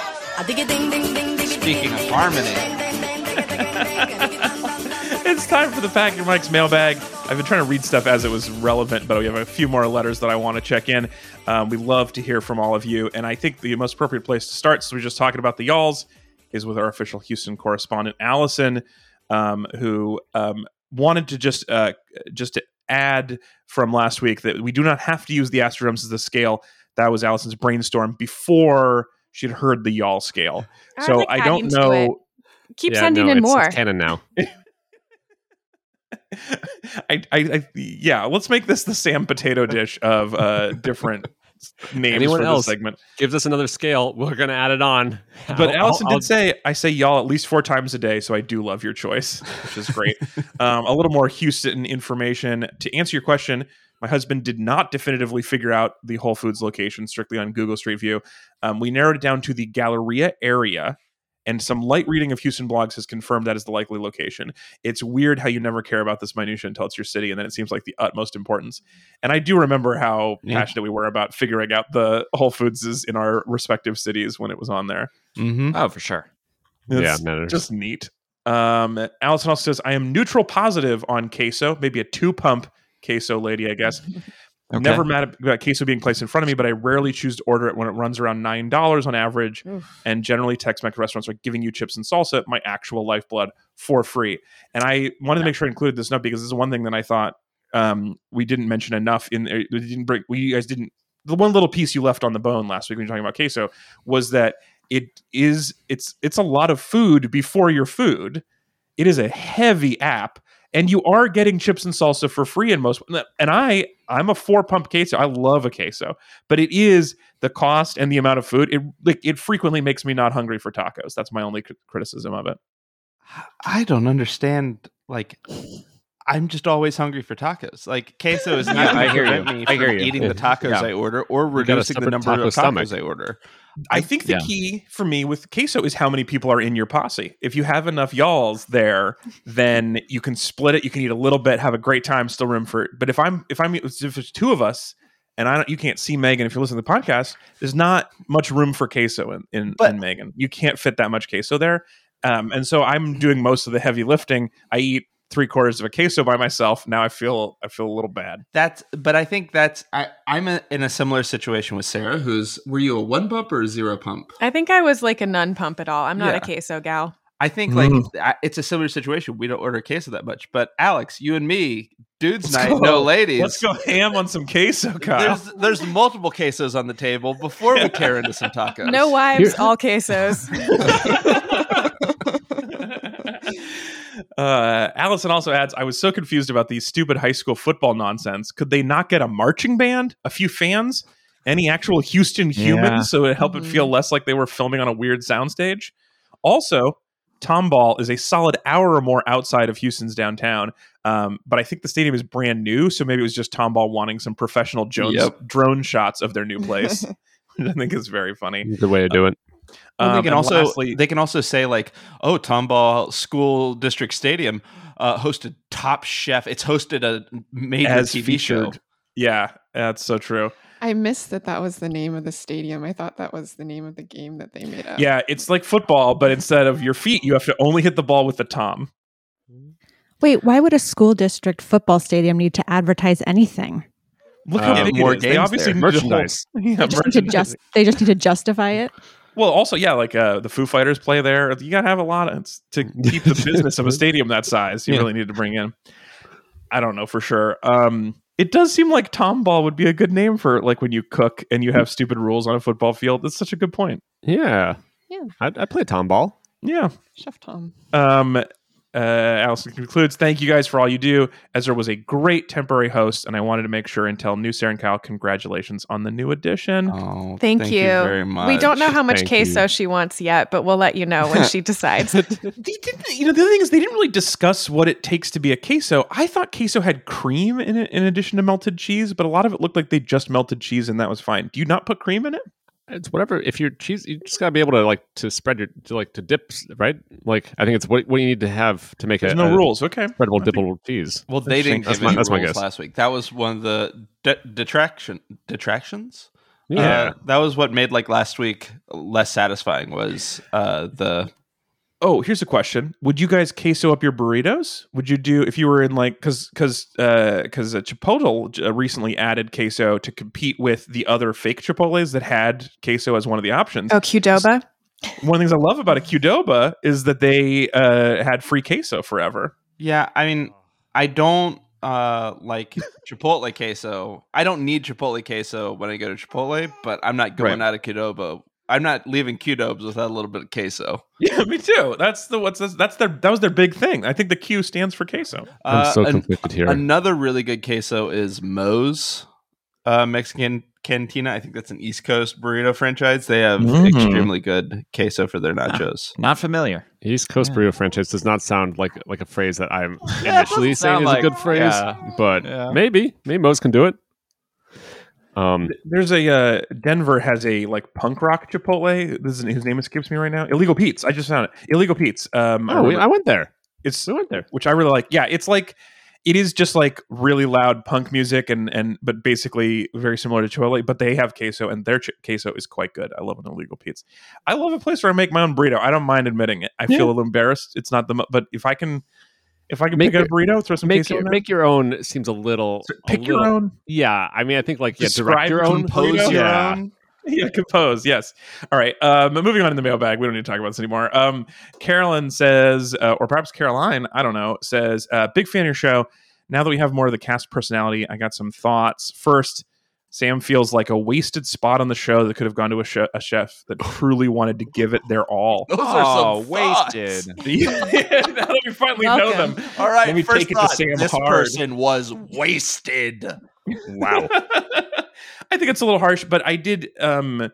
E: Speaking of harmony, (laughs)
A: it's time for the Pack Your Knives mailbag. I've been trying to read stuff as it was relevant, but we have a few more letters that I want to check in. Um, we love to hear from all of you, and I think the most appropriate place to start, so we're just talking about the y'alls, is with our official Houston correspondent Allison, um, who um, wanted to just uh, just add from last week that we do not have to use the Astrodomes as a scale. That was Allison's brainstorm before she'd heard the y'all scale.
B: I
A: So
B: like
A: I don't know.
B: Keep
I: Yeah,
B: sending
I: no,
B: in
I: it's-
B: more.
I: It's canon now. (laughs)
A: I, I, I, yeah. Let's make this the Sam Potato dish of uh, different names
I: Anyone
A: for
I: else?
A: this segment.
I: Gives us another scale. We're gonna add it on.
A: But
I: I'll-
A: Allison
I: I'll-
A: did say, "I say y'all at least four times a day, so I do love your choice, which is great." (laughs) um, a little more Houston information to answer your question. My husband did not definitively figure out the Whole Foods location strictly on Google Street View. Um, we narrowed it down to the Galleria area, and some light reading of Houston blogs has confirmed that is the likely location. It's weird how you never care about this minutia until it's your city, and then it seems like the utmost importance. And I do remember how
E: Yeah.
A: passionate we were about figuring out the Whole Foods is in our respective cities when it was on there.
E: mm-hmm.
C: Oh, for sure.
I: yeah,
A: It's
I: man,
A: just neat. Um, Allison also says, I am neutral positive on queso, maybe a two pump queso lady, I guess. (laughs)
C: Okay.
A: Never mad about queso being placed in front of me, but I rarely choose to order it when it runs around $9 on average. And generally, Tex Mex restaurants are giving you chips and salsa, my actual lifeblood, for free. And I wanted to make sure I included this note because this is one thing that I thought um, we didn't mention enough. In uh, we didn't bring, we you guys didn't. The one little piece you left on the bone last week when you were talking about queso was that it is it's it's a lot of food before your food. It is a heavy app, and you are getting chips and salsa for free in most. And I I'm a four pump queso. I love a queso, but it is the cost and the amount of food. It like it frequently makes me not hungry for tacos. That's my only criticism of it.
E: I don't understand. Like, I'm just always hungry for tacos. Like, queso is (laughs) not
C: Yeah, I hear you.
E: me
C: I
E: from
C: hear you.
E: eating the tacos
I: Yeah.
E: I order or
I: You got a
E: reducing the number of tacos
I: stomach.
E: I order.
A: I think the
C: yeah.
A: key for me with queso is how many people are in your posse. If you have enough y'alls there, then you can split it. You can eat a little bit, have a great time, still room for it. But if I'm if I'm if it's two of us and I don't, you can't see Megan if you're listening to the podcast. There's not much room for queso in in,
E: But-
A: in Megan. You can't fit that much queso there. Um, and so I'm doing most of the heavy lifting. I eat three quarters of a queso by myself. Now I feel I feel a little bad.
E: That's, but I think that's, I, I'm a, in a similar situation with Sarah, who's, were you a one pump or a zero pump?
B: I think I was like a nun pump at all. I'm not
E: Yeah.
B: a queso gal.
E: I think like mm. I- it's a similar situation. We don't order queso that much, but Alex, you and me, dudes
A: Let's
E: night,
A: go.
E: no ladies.
A: Let's go ham on some queso, Kyle.
E: There's there's multiple quesos on the table before we (laughs) tear into some tacos.
B: No wives, all quesos. (laughs) (laughs)
A: uh, Allison also adds, I was so confused about these stupid high school football nonsense. Could they not get a marching band, a few fans, any actual Houston humans
C: Yeah.
A: so it help it feel less like they were filming on a weird soundstage? Also, Tomball is a solid hour or more outside of Houston's downtown, um, but I think the stadium is brand new, so maybe it was just Tomball wanting some professional Jones
E: Yep.
A: drone shots of their new place, (laughs) which I think is very funny.
I: The way to do it.
E: Well,
A: Um,
E: they can
A: and
E: also
A: lastly-
E: they can also say like, oh, Tomball School District Stadium uh, hosted Top Chef. It's hosted a major
A: as
E: TV show.
A: featured. Yeah, that's so true.
G: I missed that that was the name of the stadium. I thought that was the name of the game that they made up.
A: Yeah, it's like football, but instead of your feet, you have to only hit the ball with the tom.
H: Wait, why would a school district football stadium need to advertise anything?
A: Look
I: Uh,
A: how big
E: more
A: it is. They obviously
E: there.
A: need whole-
I: Merchandise. (laughs)
A: yeah,
H: They just, need to
A: merchandise.
H: just, they just need to justify it.
A: Well, also, yeah, like uh, the Foo Fighters play there. You gotta have a lot of to (laughs) keep the business of a stadium that size. You
C: Yeah.
A: really need to bring in. I don't know for sure. Um, it does seem like Tom Ball would be a good name for like when you cook and you have stupid rules on a football field. That's such a good point.
I: Yeah.
G: Yeah.
I: I, I play Tom Ball.
A: Yeah.
G: Chef Tom.
A: Um, uh, Allison concludes, thank you guys for all you do. Ezra was a great temporary host, and I wanted to make sure and tell new Sarah and Kyle congratulations on the new addition.
E: Oh,
B: Thank, you.
E: very much.
B: We don't know how much
I: Thank
B: queso
I: you.
B: she wants yet, but we'll let you know when she (laughs) decides. (laughs)
A: They didn't, you know, the other thing is they didn't really discuss what it takes to be a queso. I thought queso had cream in it in addition to melted cheese, but a lot of it looked like they just melted cheese and that was fine. Do you not put cream in it?
I: It's whatever. If you're cheese, you just gotta be able to like to spread your to like to dip, right? Like I think it's what what you need to have to make
A: There's
I: a,
A: no
I: a
A: rules. Okay.
I: spreadable dippable cheese.
E: Well, they didn't
I: That's
E: give
I: my-
E: any
I: that's my
E: rules
I: guess.
E: last week. That was one of the de- detraction detractions.
I: Yeah.
E: Uh, that was what made like last week less satisfying. Was uh, the
A: Oh, here's a question: Would you guys queso up your burritos? Would you do if you were in like because because because uh, Chipotle uh, recently added queso to compete with the other fake Chipotles that had queso as one of the options.
B: oh, Qdoba.
A: One of the things I love about a Qdoba is that they uh, had free queso forever.
E: yeah. I mean, I don't uh like Chipotle queso. I don't need Chipotle queso when I go to Chipotle, but I'm not going
A: Right.
E: out of Qdoba. I'm not leaving Qdobes without a little bit of queso. (laughs)
A: Yeah, me too. That's the what's this, that's their that was their big thing. I think the Q stands for queso.
I: I'm
E: Uh,
I: so
E: an-
I: conflicted here.
E: Another really good queso is Moe's uh, Mexican Cantina. I think that's an East Coast burrito franchise. They have
A: Mm.
E: extremely good queso for their nachos.
C: Not familiar.
I: East Coast burrito franchise does not sound like like a phrase that I'm (laughs) initially saying is
C: like-
I: a good phrase,
C: yeah.
I: but
C: Yeah.
I: maybe maybe Moe's can do it. Um,
A: There's a uh, Denver has a like punk rock Chipotle. This is whose name escapes me right now. Illegal Pete's. I just found it. Illegal Pete's. Um, I
I: oh, we, I went there.
A: it's
I: We went there.
A: which I really like. Yeah, it's like it is just like really loud punk music and and but basically very similar to Chipotle. But they have queso and their ch- queso is quite good. I love an illegal Pete's. I love a place where I make my own burrito. I don't mind admitting it. I
I: Yeah.
A: feel a little embarrassed. It's not the but if I can if I can
I: Make
A: pick a burrito, throw some
I: Make
A: queso
I: your, make your own seems a little a
A: pick your
I: little-
A: own.
I: Yeah, I mean, I think like yeah,
A: Describe
I: direct your own,
A: compose
I: burrito.
A: your
I: yeah.
A: own. (laughs) Yeah, compose. Yes. All right. Um, moving on in the mailbag. We don't need to talk about this anymore. Um, Carolyn says, uh, or perhaps Caroline, I don't know, says, uh, big fan of your show. Now that we have more of the cast personality, I got some thoughts. First, Sam feels like a wasted spot on the show that could have gone to a, che- a chef that (laughs) truly wanted to give it their all.
E: Those
C: oh, wasted. (laughs) (laughs)
A: now that we finally know them,
E: All right,
A: Let me
E: first
A: take it to
E: thought,
A: Sam
E: this
A: hard.
E: person was wasted.
I: Wow.
A: I think it's a little harsh, but I did. Um,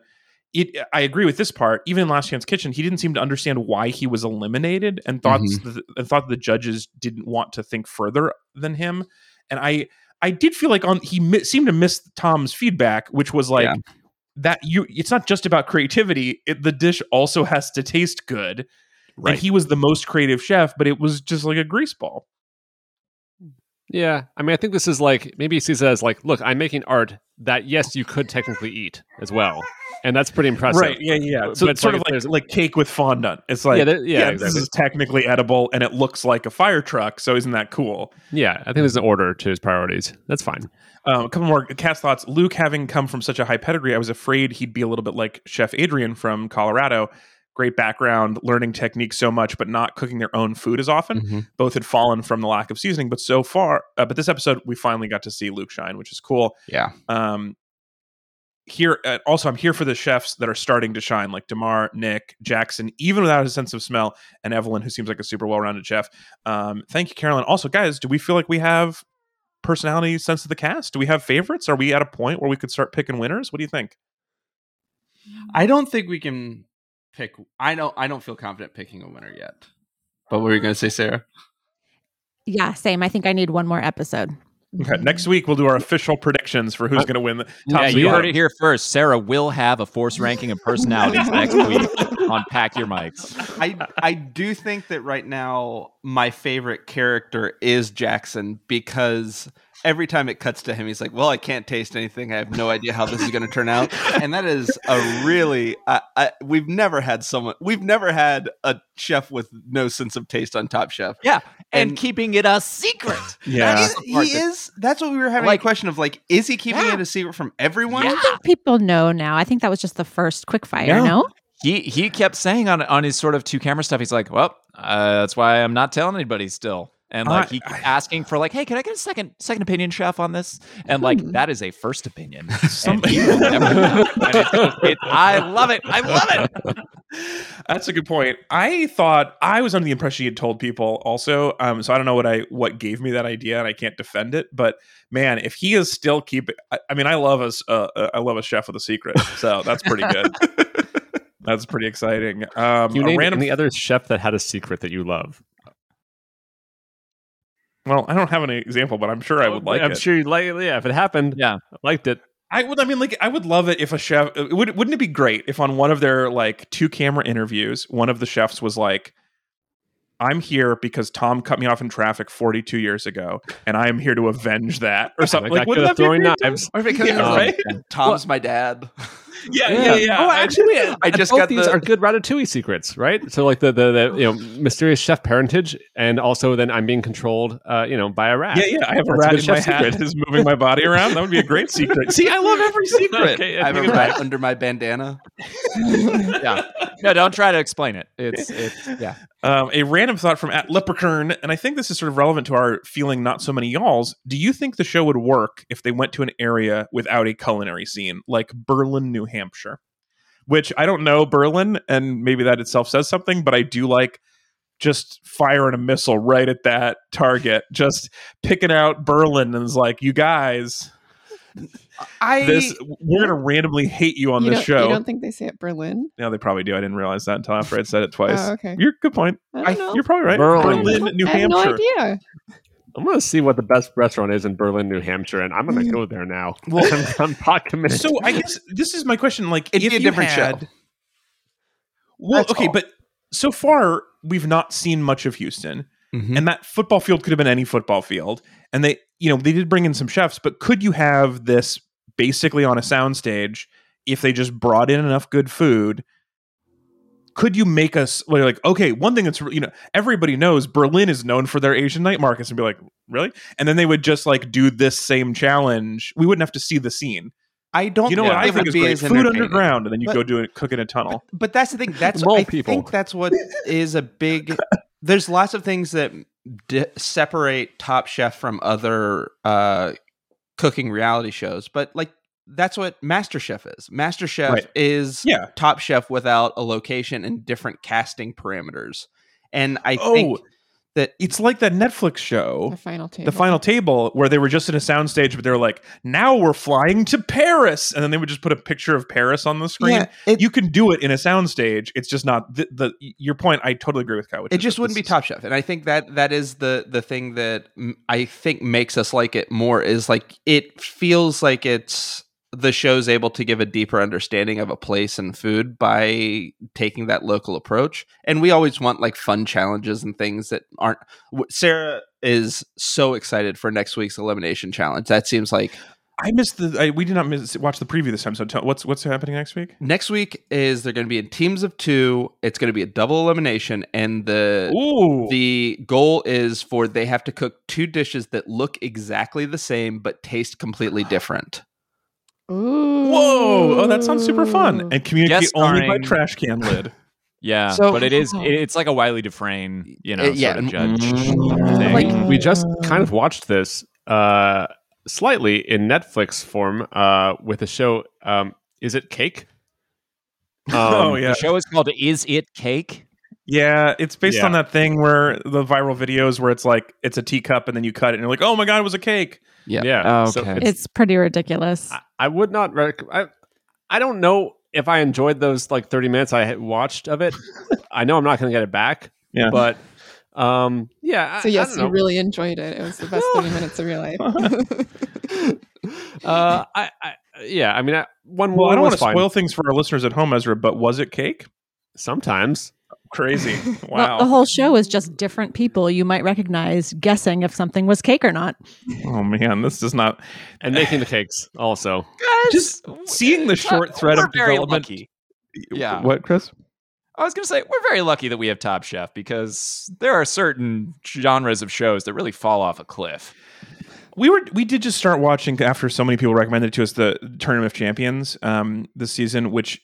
A: it. I agree with this part. Even in Last Chance Kitchen, he didn't seem to understand why he was eliminated, and thought
E: Mm-hmm.
A: th- and thought the judges didn't want to think further than him. And I, I did feel like on he mi- seemed to miss Tom's feedback, which was like
E: Yeah.
A: that. You, it's not just about creativity. It, the dish also has to taste good.
E: Right.
A: And he was the most creative chef, but it was just like a grease ball.
I: Yeah, I mean, I think this is like maybe he sees it as like, look, I'm making art that yes, you could technically eat as well, and that's pretty impressive.
A: Right. Yeah. Yeah. So
I: it's
A: it's sort
I: like
A: of like like cake with fondant. It's like
I: Yeah,
A: yeah,
I: there- yeah,
A: this
I: exactly.
A: is technically edible and it looks like a fire truck. So isn't that cool?
I: Yeah, I think there's an order to his priorities. That's fine.
A: Um, a couple more cast thoughts. Luke, having come from such a high pedigree, I was afraid he'd be a little bit like Chef Adrienne from Colorado. Great background, learning techniques so much, but not cooking their own food as often.
E: Mm-hmm.
A: Both had fallen from the lack of seasoning, but so far, uh, but this episode we finally got to see Luke shine, which is cool.
E: Yeah.
A: um here uh, also i'm here for the chefs that are starting to shine like Damarr nick jackson even without his sense of smell and evelyn who seems like a super well-rounded chef um thank you carolyn also guys do we feel like we have personality sense of the cast do we have favorites are we at a point where we could start picking winners what do you think
E: I don't think we can pick. I don't. I don't feel confident picking a winner yet. But what were you going to say, Sarah?
H: Yeah, same. I think I need one more episode.
A: okay next week we'll do our official predictions for who's going to win the top
C: Yeah, you heard it here first. Sarah will have a force ranking of personalities next (laughs) week on Pack Your Mics.
E: I I do think that right now my favorite character is Jackson because every time it cuts to him, he's like, "Well, I can't taste anything. I have no idea how this is going to turn out." And that is a really I, I, we've never had someone we've never had a chef with no sense of taste on Top Chef.
C: Yeah, and,
E: And-
C: keeping it a secret. (laughs)
A: yeah
E: He's-
C: the part
E: he
C: that-
E: is. That's what we were having
C: Like-
E: a question of. Like, is he keeping
C: Yeah.
E: it a secret from everyone?
H: I think people know now. I think that was just the first quick fire.
A: Yeah.
H: No,
C: He he kept saying on on his sort of two camera stuff. He's like, "Well, uh, that's why I'm not telling anybody still." And like
A: I-
C: he keeps asking for like, hey, can I get a second second opinion, chef, on this? And like
G: Hmm.
C: that is a first opinion. (laughs)
A: Some-
C: And never. And it's- it- I love it. I love it. (laughs)
A: That's a good point. I thought I was under the impression he had told people also. Um, so I don't know what I what gave me that idea, and I can't defend it. But man, if he is still keeping, I, I mean, I love us. Uh, uh, I love a chef with a secret. So that's pretty good. (laughs) that's pretty exciting. Um,
I: you
A: a
I: name
A: random.
I: any other chef that had a secret that you love?
A: Well, I don't have an example, but I'm sure I would oh, like
I: I'm
A: it.
I: sure you'd like it. Yeah, if it happened,
C: Yeah.
I: I liked it.
A: I would. I mean, like, I would love it if a chef. It would, wouldn't it be great if on one of their like two camera interviews, one of the chefs was like, "I'm here because Tom cut me off in traffic 42 years ago, and I am here to avenge that," or (laughs) something.
I: Like,
A: Like,
I: I
A: wouldn't
I: could
A: that be
I: throwing
A: great?
E: Or
I: knives.
E: if it comes
A: Yeah,
E: from
A: right?
E: Tom's my dad.
A: Yeah, yeah, yeah.
I: Oh, actually, (laughs)
E: I just
I: both
E: got
I: these
E: the-
I: are good Ratatouille secrets, right? So like the, the the you know mysterious chef parentage, and also then I'm being controlled, uh, you know, by a rat.
A: yeah, yeah. I have a
I: That's a
A: rat in my
I: chef
A: hat
I: secret.
A: who's moving my body around. That would be a great secret. See, I love every secret.
I: Okay,
E: I have a rat under my bandana. (laughs)
C: Yeah. No, don't try to explain it. It's it's yeah.
A: Um, a random thought from at Leprechaun, and I think this is sort of relevant to our feeling not so many y'alls. Do you think the show would work if they went to an area without a culinary scene, like Berlin, New Hampshire? Which I don't know Berlin, and maybe that itself says something, but I do like just firing a missile right at that target, just picking out Berlin and is like, you guys,
E: I
A: this we're gonna randomly hate you on
G: you
A: this show.
G: You don't think they say it Berlin?
A: no, they probably do. I didn't realize that until after I'd said it twice.
G: Oh, okay.
A: You're good point.
G: I don't know.
A: You're probably right.
I: Berlin.
A: Berlin, New
G: I have
A: Hampshire.
G: no idea.
I: I'm gonna see what the best restaurant is in Berlin, New Hampshire, and I'm gonna go there now. Well, (laughs) I'm, I'm pot committed.
A: So I guess this is my question. Like,
E: It'd
A: if
E: be a
A: you
E: different
A: had,
E: show.
A: Well,
E: That's
A: okay,
E: all.
A: but so far we've not seen much of Houston,
E: Mhm.
A: and that football field could have been any football field. And they, you know, they did bring in some chefs, but could you have this basically on a soundstage if they just brought in enough good food? Could you make us like okay? One thing that's you know everybody knows Berlin is known for their Asian night markets, and be like really, and then they would just like do this same challenge. We wouldn't have to see the scene.
E: I don't.
A: You know what I think
E: would
A: is great? Food underground, and then you
E: But-
A: go do it, cook in a tunnel.
E: But that's the thing. That's
I: Mole
E: I
I: people.
E: think that's what is a big. (laughs) There's lots of things that d- separate Top Chef from other uh, cooking reality shows, but like that's what Master Chef is. Master Chef
A: Right.
E: is
A: Yeah.
E: Top Chef without a location and different casting parameters. And I
A: Oh,
E: think that
A: It's like that Netflix show,
G: The final table.
A: The Final Table, where they were just in a soundstage, but they were like, "Now we're flying to Paris," and then they would just put a picture of Paris on the screen.
E: Yeah, it-
A: you can do it in a soundstage. It's just not the, the your point. I totally agree with Kyle. which
E: it
A: is
E: just wouldn't be top chef and i think that that is the the thing that i think makes us like it more is like it feels like it's the show's able to give a deeper understanding of a place and food by taking that local approach and we always want like fun challenges and things that aren't sarah is so excited for next week's elimination challenge that seems like
A: I missed the. I, we did not miss, watch the preview this time. So tell, what's what's happening next week?
E: next week is they're going to be in teams of two it's going to be a double elimination and the
A: Ooh,
E: The goal is for they have to cook two dishes that look exactly the same but taste completely (gasps) different.
G: Ooh.
A: whoa! Oh, that sounds super fun. And communicate
C: Guest
A: only by trash can lid. (laughs)
C: Yeah,
E: So-
C: but it is it, (laughs) it's like a Wylie Dufresne, you know,
E: Uh, yeah,
C: sort of judge
A: Mm.
C: thing.
I: like we just kind of watched this uh slightly in Netflix form uh with a show um is it cake? (laughs)
A: oh
I: Um,
A: yeah,
C: The show is called "Is It Cake?"
A: Yeah. It's based
I: Yeah.
A: on that thing where the viral videos where it's like it's a teacup and then you cut it and you're like, oh my god, it was a cake.
E: Yeah.
I: Yeah.
C: Oh,
I: So
C: okay.
I: it's-
H: It's pretty ridiculous.
I: I, I would not rec- I, I don't know if I enjoyed those like 30 minutes I had watched of it. (laughs) I know I'm not going to get it back.
A: Yeah.
I: But um yeah, I-
G: So
I: I
G: yes,
I: don't
G: you really enjoyed it. It was the best thirty minutes of your life. (laughs)
I: uh I, I yeah, I mean I, one
A: Well, I don't want to spoil things for our listeners at home, Ezra, but was it cake?
I: sometimes.
A: Crazy. (laughs)
H: Well,
A: Wow.
H: the whole show is just different people you might recognize guessing if something was cake or not.
A: oh man, this does not.
I: And making the cakes also.
A: Just seeing the short thread of development.
C: lucky. Yeah.
A: What, Chris?
C: I was going to say we're very lucky that we have Top Chef because there are certain genres of shows that really fall off a cliff.
A: We were we did just start watching after so many people recommended it to us the Tournament of Champions um this season, which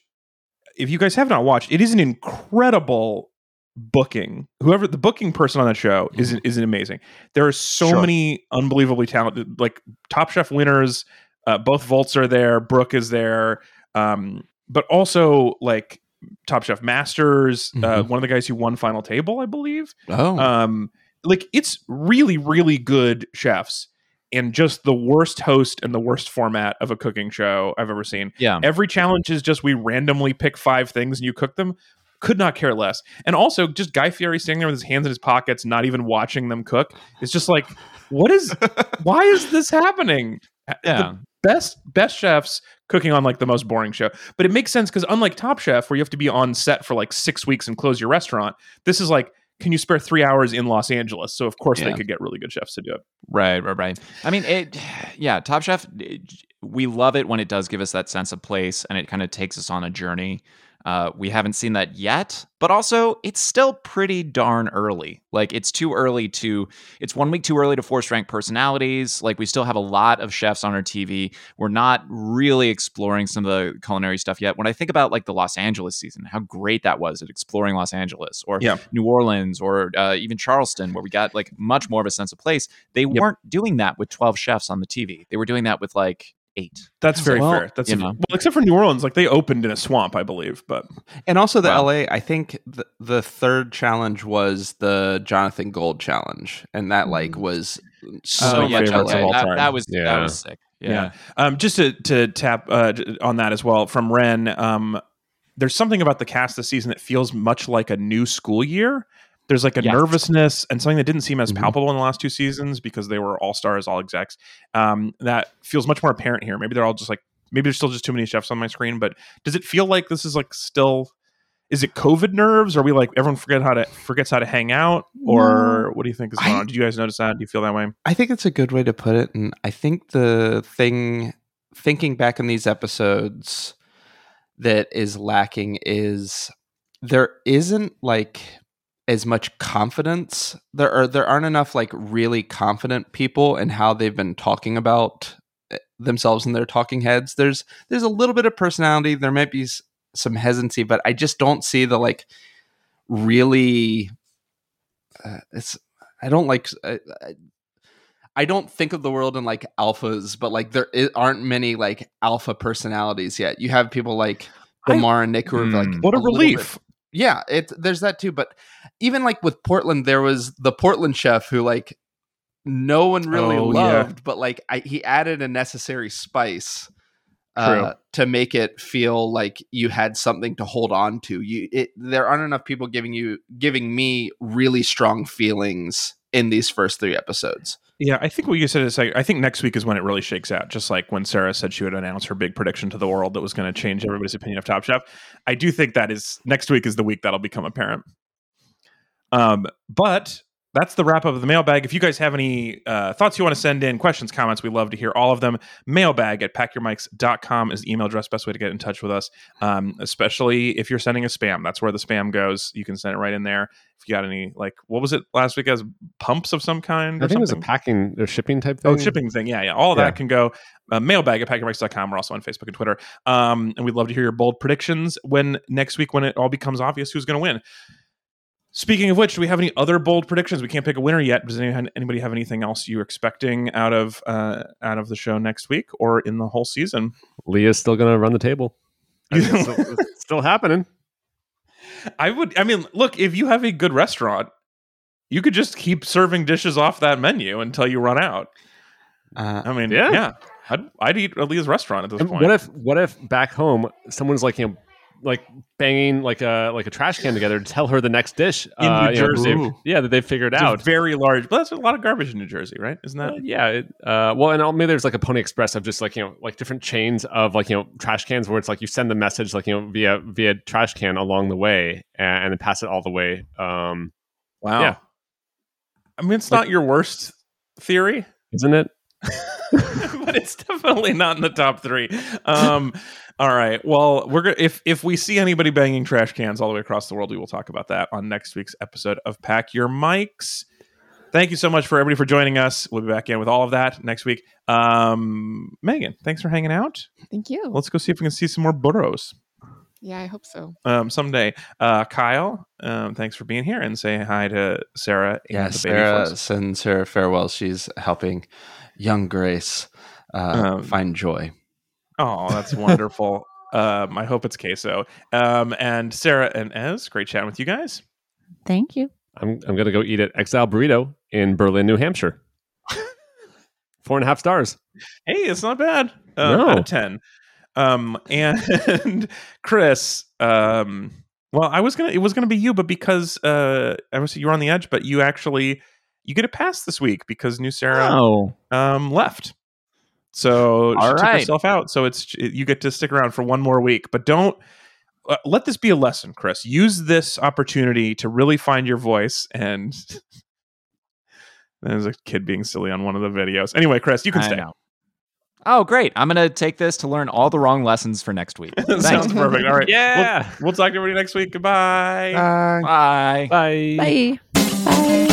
A: if you guys have not watched, it is an incredible booking. Whoever the booking person on that show is is amazing. There are so
C: Sure.
A: many unbelievably talented, like Top Chef winners. Uh, both Volts are there. Brooke is there. Um, but also like Top Chef Masters. Uh,
E: Mhm.
A: one of the guys who won Final Table, I believe.
E: Oh,
A: Um, like it's really, really good chefs, and just the worst host and the worst format of a cooking show I've ever seen.
C: Yeah.
A: Every challenge is just we randomly pick five things and you cook them. Could not care less. And also, just Guy Fieri standing there with his hands in his pockets, not even watching them cook. It's just like, what is? (laughs) why is this happening?
C: Uh, yeah.
A: The best best chefs cooking on like the most boring show. But it makes sense because unlike Top Chef, where you have to be on set for like six weeks and close your restaurant, this is like, can you spare three hours in Los Angeles? So of course they could get really good chefs to do it.
C: Right, right, right. I mean, it. Yeah, Top Chef. it- we love it when it does give us that sense of place, and it kind of takes us on a journey. Uh, we haven't seen that yet, but also it's still pretty darn early. Like it's too early to. It's one week too early to force rank personalities. Like we still have a lot of chefs on our TV. We're not really exploring some of the culinary stuff yet. When I think about like the Los Angeles season, how great that was at exploring Los Angeles, or
A: Yeah.
C: New Orleans, or uh, even Charleston, where we got like much more of a sense of place. They weren't doing that with 12 chefs on the TV. They were doing that with like eight.
A: That's very
E: Well,
A: fair. That's
C: you
A: a-
C: know.
A: well, except for New Orleans, like they opened in a swamp, I believe. But
E: and also the
C: Wow.
E: LA. I think the, the third challenge was the Jonathan Gold challenge, and that like was so
C: Oh,
E: much
C: yeah,
E: LA.
A: of all
C: that,
A: time.
C: that was that was sick. Yeah.
A: Yeah. Um, just to to tap uh, on that as well from Ren. Um, there's something about the cast this season that feels much like a new school year. There's like a
C: Yes.
A: nervousness and something that didn't seem as
E: Mhm.
A: palpable in the last two seasons because they were all stars, all execs. Um, that feels much more apparent here. Maybe they're all just like maybe there's still just too many chefs on my screen. But does it feel like this is like still? Is it COVID nerves? Are we like everyone forget how to forgets how to hang out, or what do you think is going
E: I-
A: on? Did you guys notice that? Do you feel that way?
E: I think it's a good way to put it, and I think the thing thinking back in these episodes that is lacking is there isn't like as much confidence. There are there aren't enough like really confident people in how they've been talking about eh, themselves in their talking heads. There's there's a little bit of personality. There might be some hesitancy, but I just don't see the like really. Uh, it's I don't like. I, I, I don't think of the world in like alphas, but like there i- aren't many like alpha personalities yet. You have people like
A: I-
E: Lamar and Nick who are like
C: Mm.
A: What a,
E: little bit-
A: relief!
E: Yeah, it there's that too. But even like with Portland, there was the Portland chef who like no one really
A: Oh, yeah.
E: loved, but like I, he added a necessary spice uh, to make it feel like you had something to hold on to. You it, there aren't enough people giving you giving me really strong feelings in these first three episodes.
A: Yeah, I think what you said is like I think next week is when it really shakes out. Just like when Sarah said she would announce her big prediction to the world that was going to change everybody's opinion of Top Chef. I do think that is next week is the week that'll become apparent. Um, but that's the wrap up of the mailbag. If you guys have any uh, thoughts you want to send in, questions, comments, we love to hear all of them. Mailbag at packyourmics.com is the email address, best way to get in touch with us, um, especially if you're sending a spam. That's where the spam goes. You can send it right in there. If you got any, like, what was it last week as pumps of some kind?
I: I
A: or
I: think it was a packing or shipping type thing.
A: Oh, shipping thing. Yeah, yeah. All of
I: Yeah.
A: that can go. Uh, mailbag at packyourmics.com. We're also on Facebook and Twitter. Um, and we'd love to hear your bold predictions when next week, when it all becomes obvious who's going to win. Speaking of which, do we have any other bold predictions? We can't pick a winner yet. Does anyone, anybody have anything else you're expecting out of uh, out of the show next week or in the whole season?
I: Leah's still going to run the table. I mean, (laughs) it's still, it's still happening.
A: I would. I mean, look, if you have a good restaurant, you could just keep serving dishes off that menu until you run out.
E: Uh,
A: I mean,
I: Yeah.
A: yeah, I'd, I'd eat at Leah's restaurant at this
I: And
A: point.
I: what if what if back home someone's like you know like banging like a like a trash can together to tell her the next dish
A: In
I: uh,
A: New
I: you know,
A: Jersey.
I: they've- yeah, that they figured
A: It's a
I: out.
A: very large, but that's a lot of garbage in New Jersey, right? Isn't that?
I: Uh, yeah, it, uh, well, and I'll- maybe there's like a Pony Express of just like you know like different chains of like you know trash cans where it's like you send the message like you know via via trash can along the way and, and then pass it all the way. Um,
A: wow.
I: Yeah.
A: I mean, it's not your worst theory,
I: isn't it? (laughs)
A: but it's definitely not in the top three. Um, all right. Well, we're gonna if if we see anybody banging trash cans all the way across the world, we will talk about that on next week's episode of Pack Your Mics. Thank you so much for everybody for joining us. We'll be back in with all of that next week. Um, Megan, thanks for hanging out.
G: Thank you.
A: Let's go see if we can see some more burros.
G: Yeah, I hope so.
A: um, someday. Uh, Kyle, um, thanks for being here and say hi to Sarah. And
E: Yeah, Sarah
A: folks.
E: sends her farewell. She's helping young Grace uh,
A: Um,
E: find joy.
A: Oh, that's wonderful. (laughs) um, I hope it's queso. Um, and Sarah and Ez, great chatting with you guys.
H: Thank you.
I: I'm I'm gonna go eat at Exile Burrito in Berlin, New Hampshire. (laughs) Four and a half stars.
A: Hey, it's not bad. Um,
I: No.
A: Out of ten. Um, and (laughs) Chris, um, well, I was gonna it was gonna be you, but because uh, I was you were on the edge, but you actually you get a pass this week because new Sarah
C: Oh,
A: um left. So she
C: All
A: took herself out. So it's you get to stick around for one more week, but don't uh, let this be a lesson, Chris. Use this opportunity to really find your voice. And (laughs) there's a kid being silly on one of the videos. Anyway, Chris, you can
C: I
A: stay.
C: know. Oh, great. I'm going to take this to learn all the wrong lessons for next week. (laughs)
A: Sounds perfect. All right.
I: Yeah.
A: We'll, we'll talk to everybody next week. Goodbye.
C: Bye.
I: Bye.
H: Bye. Bye.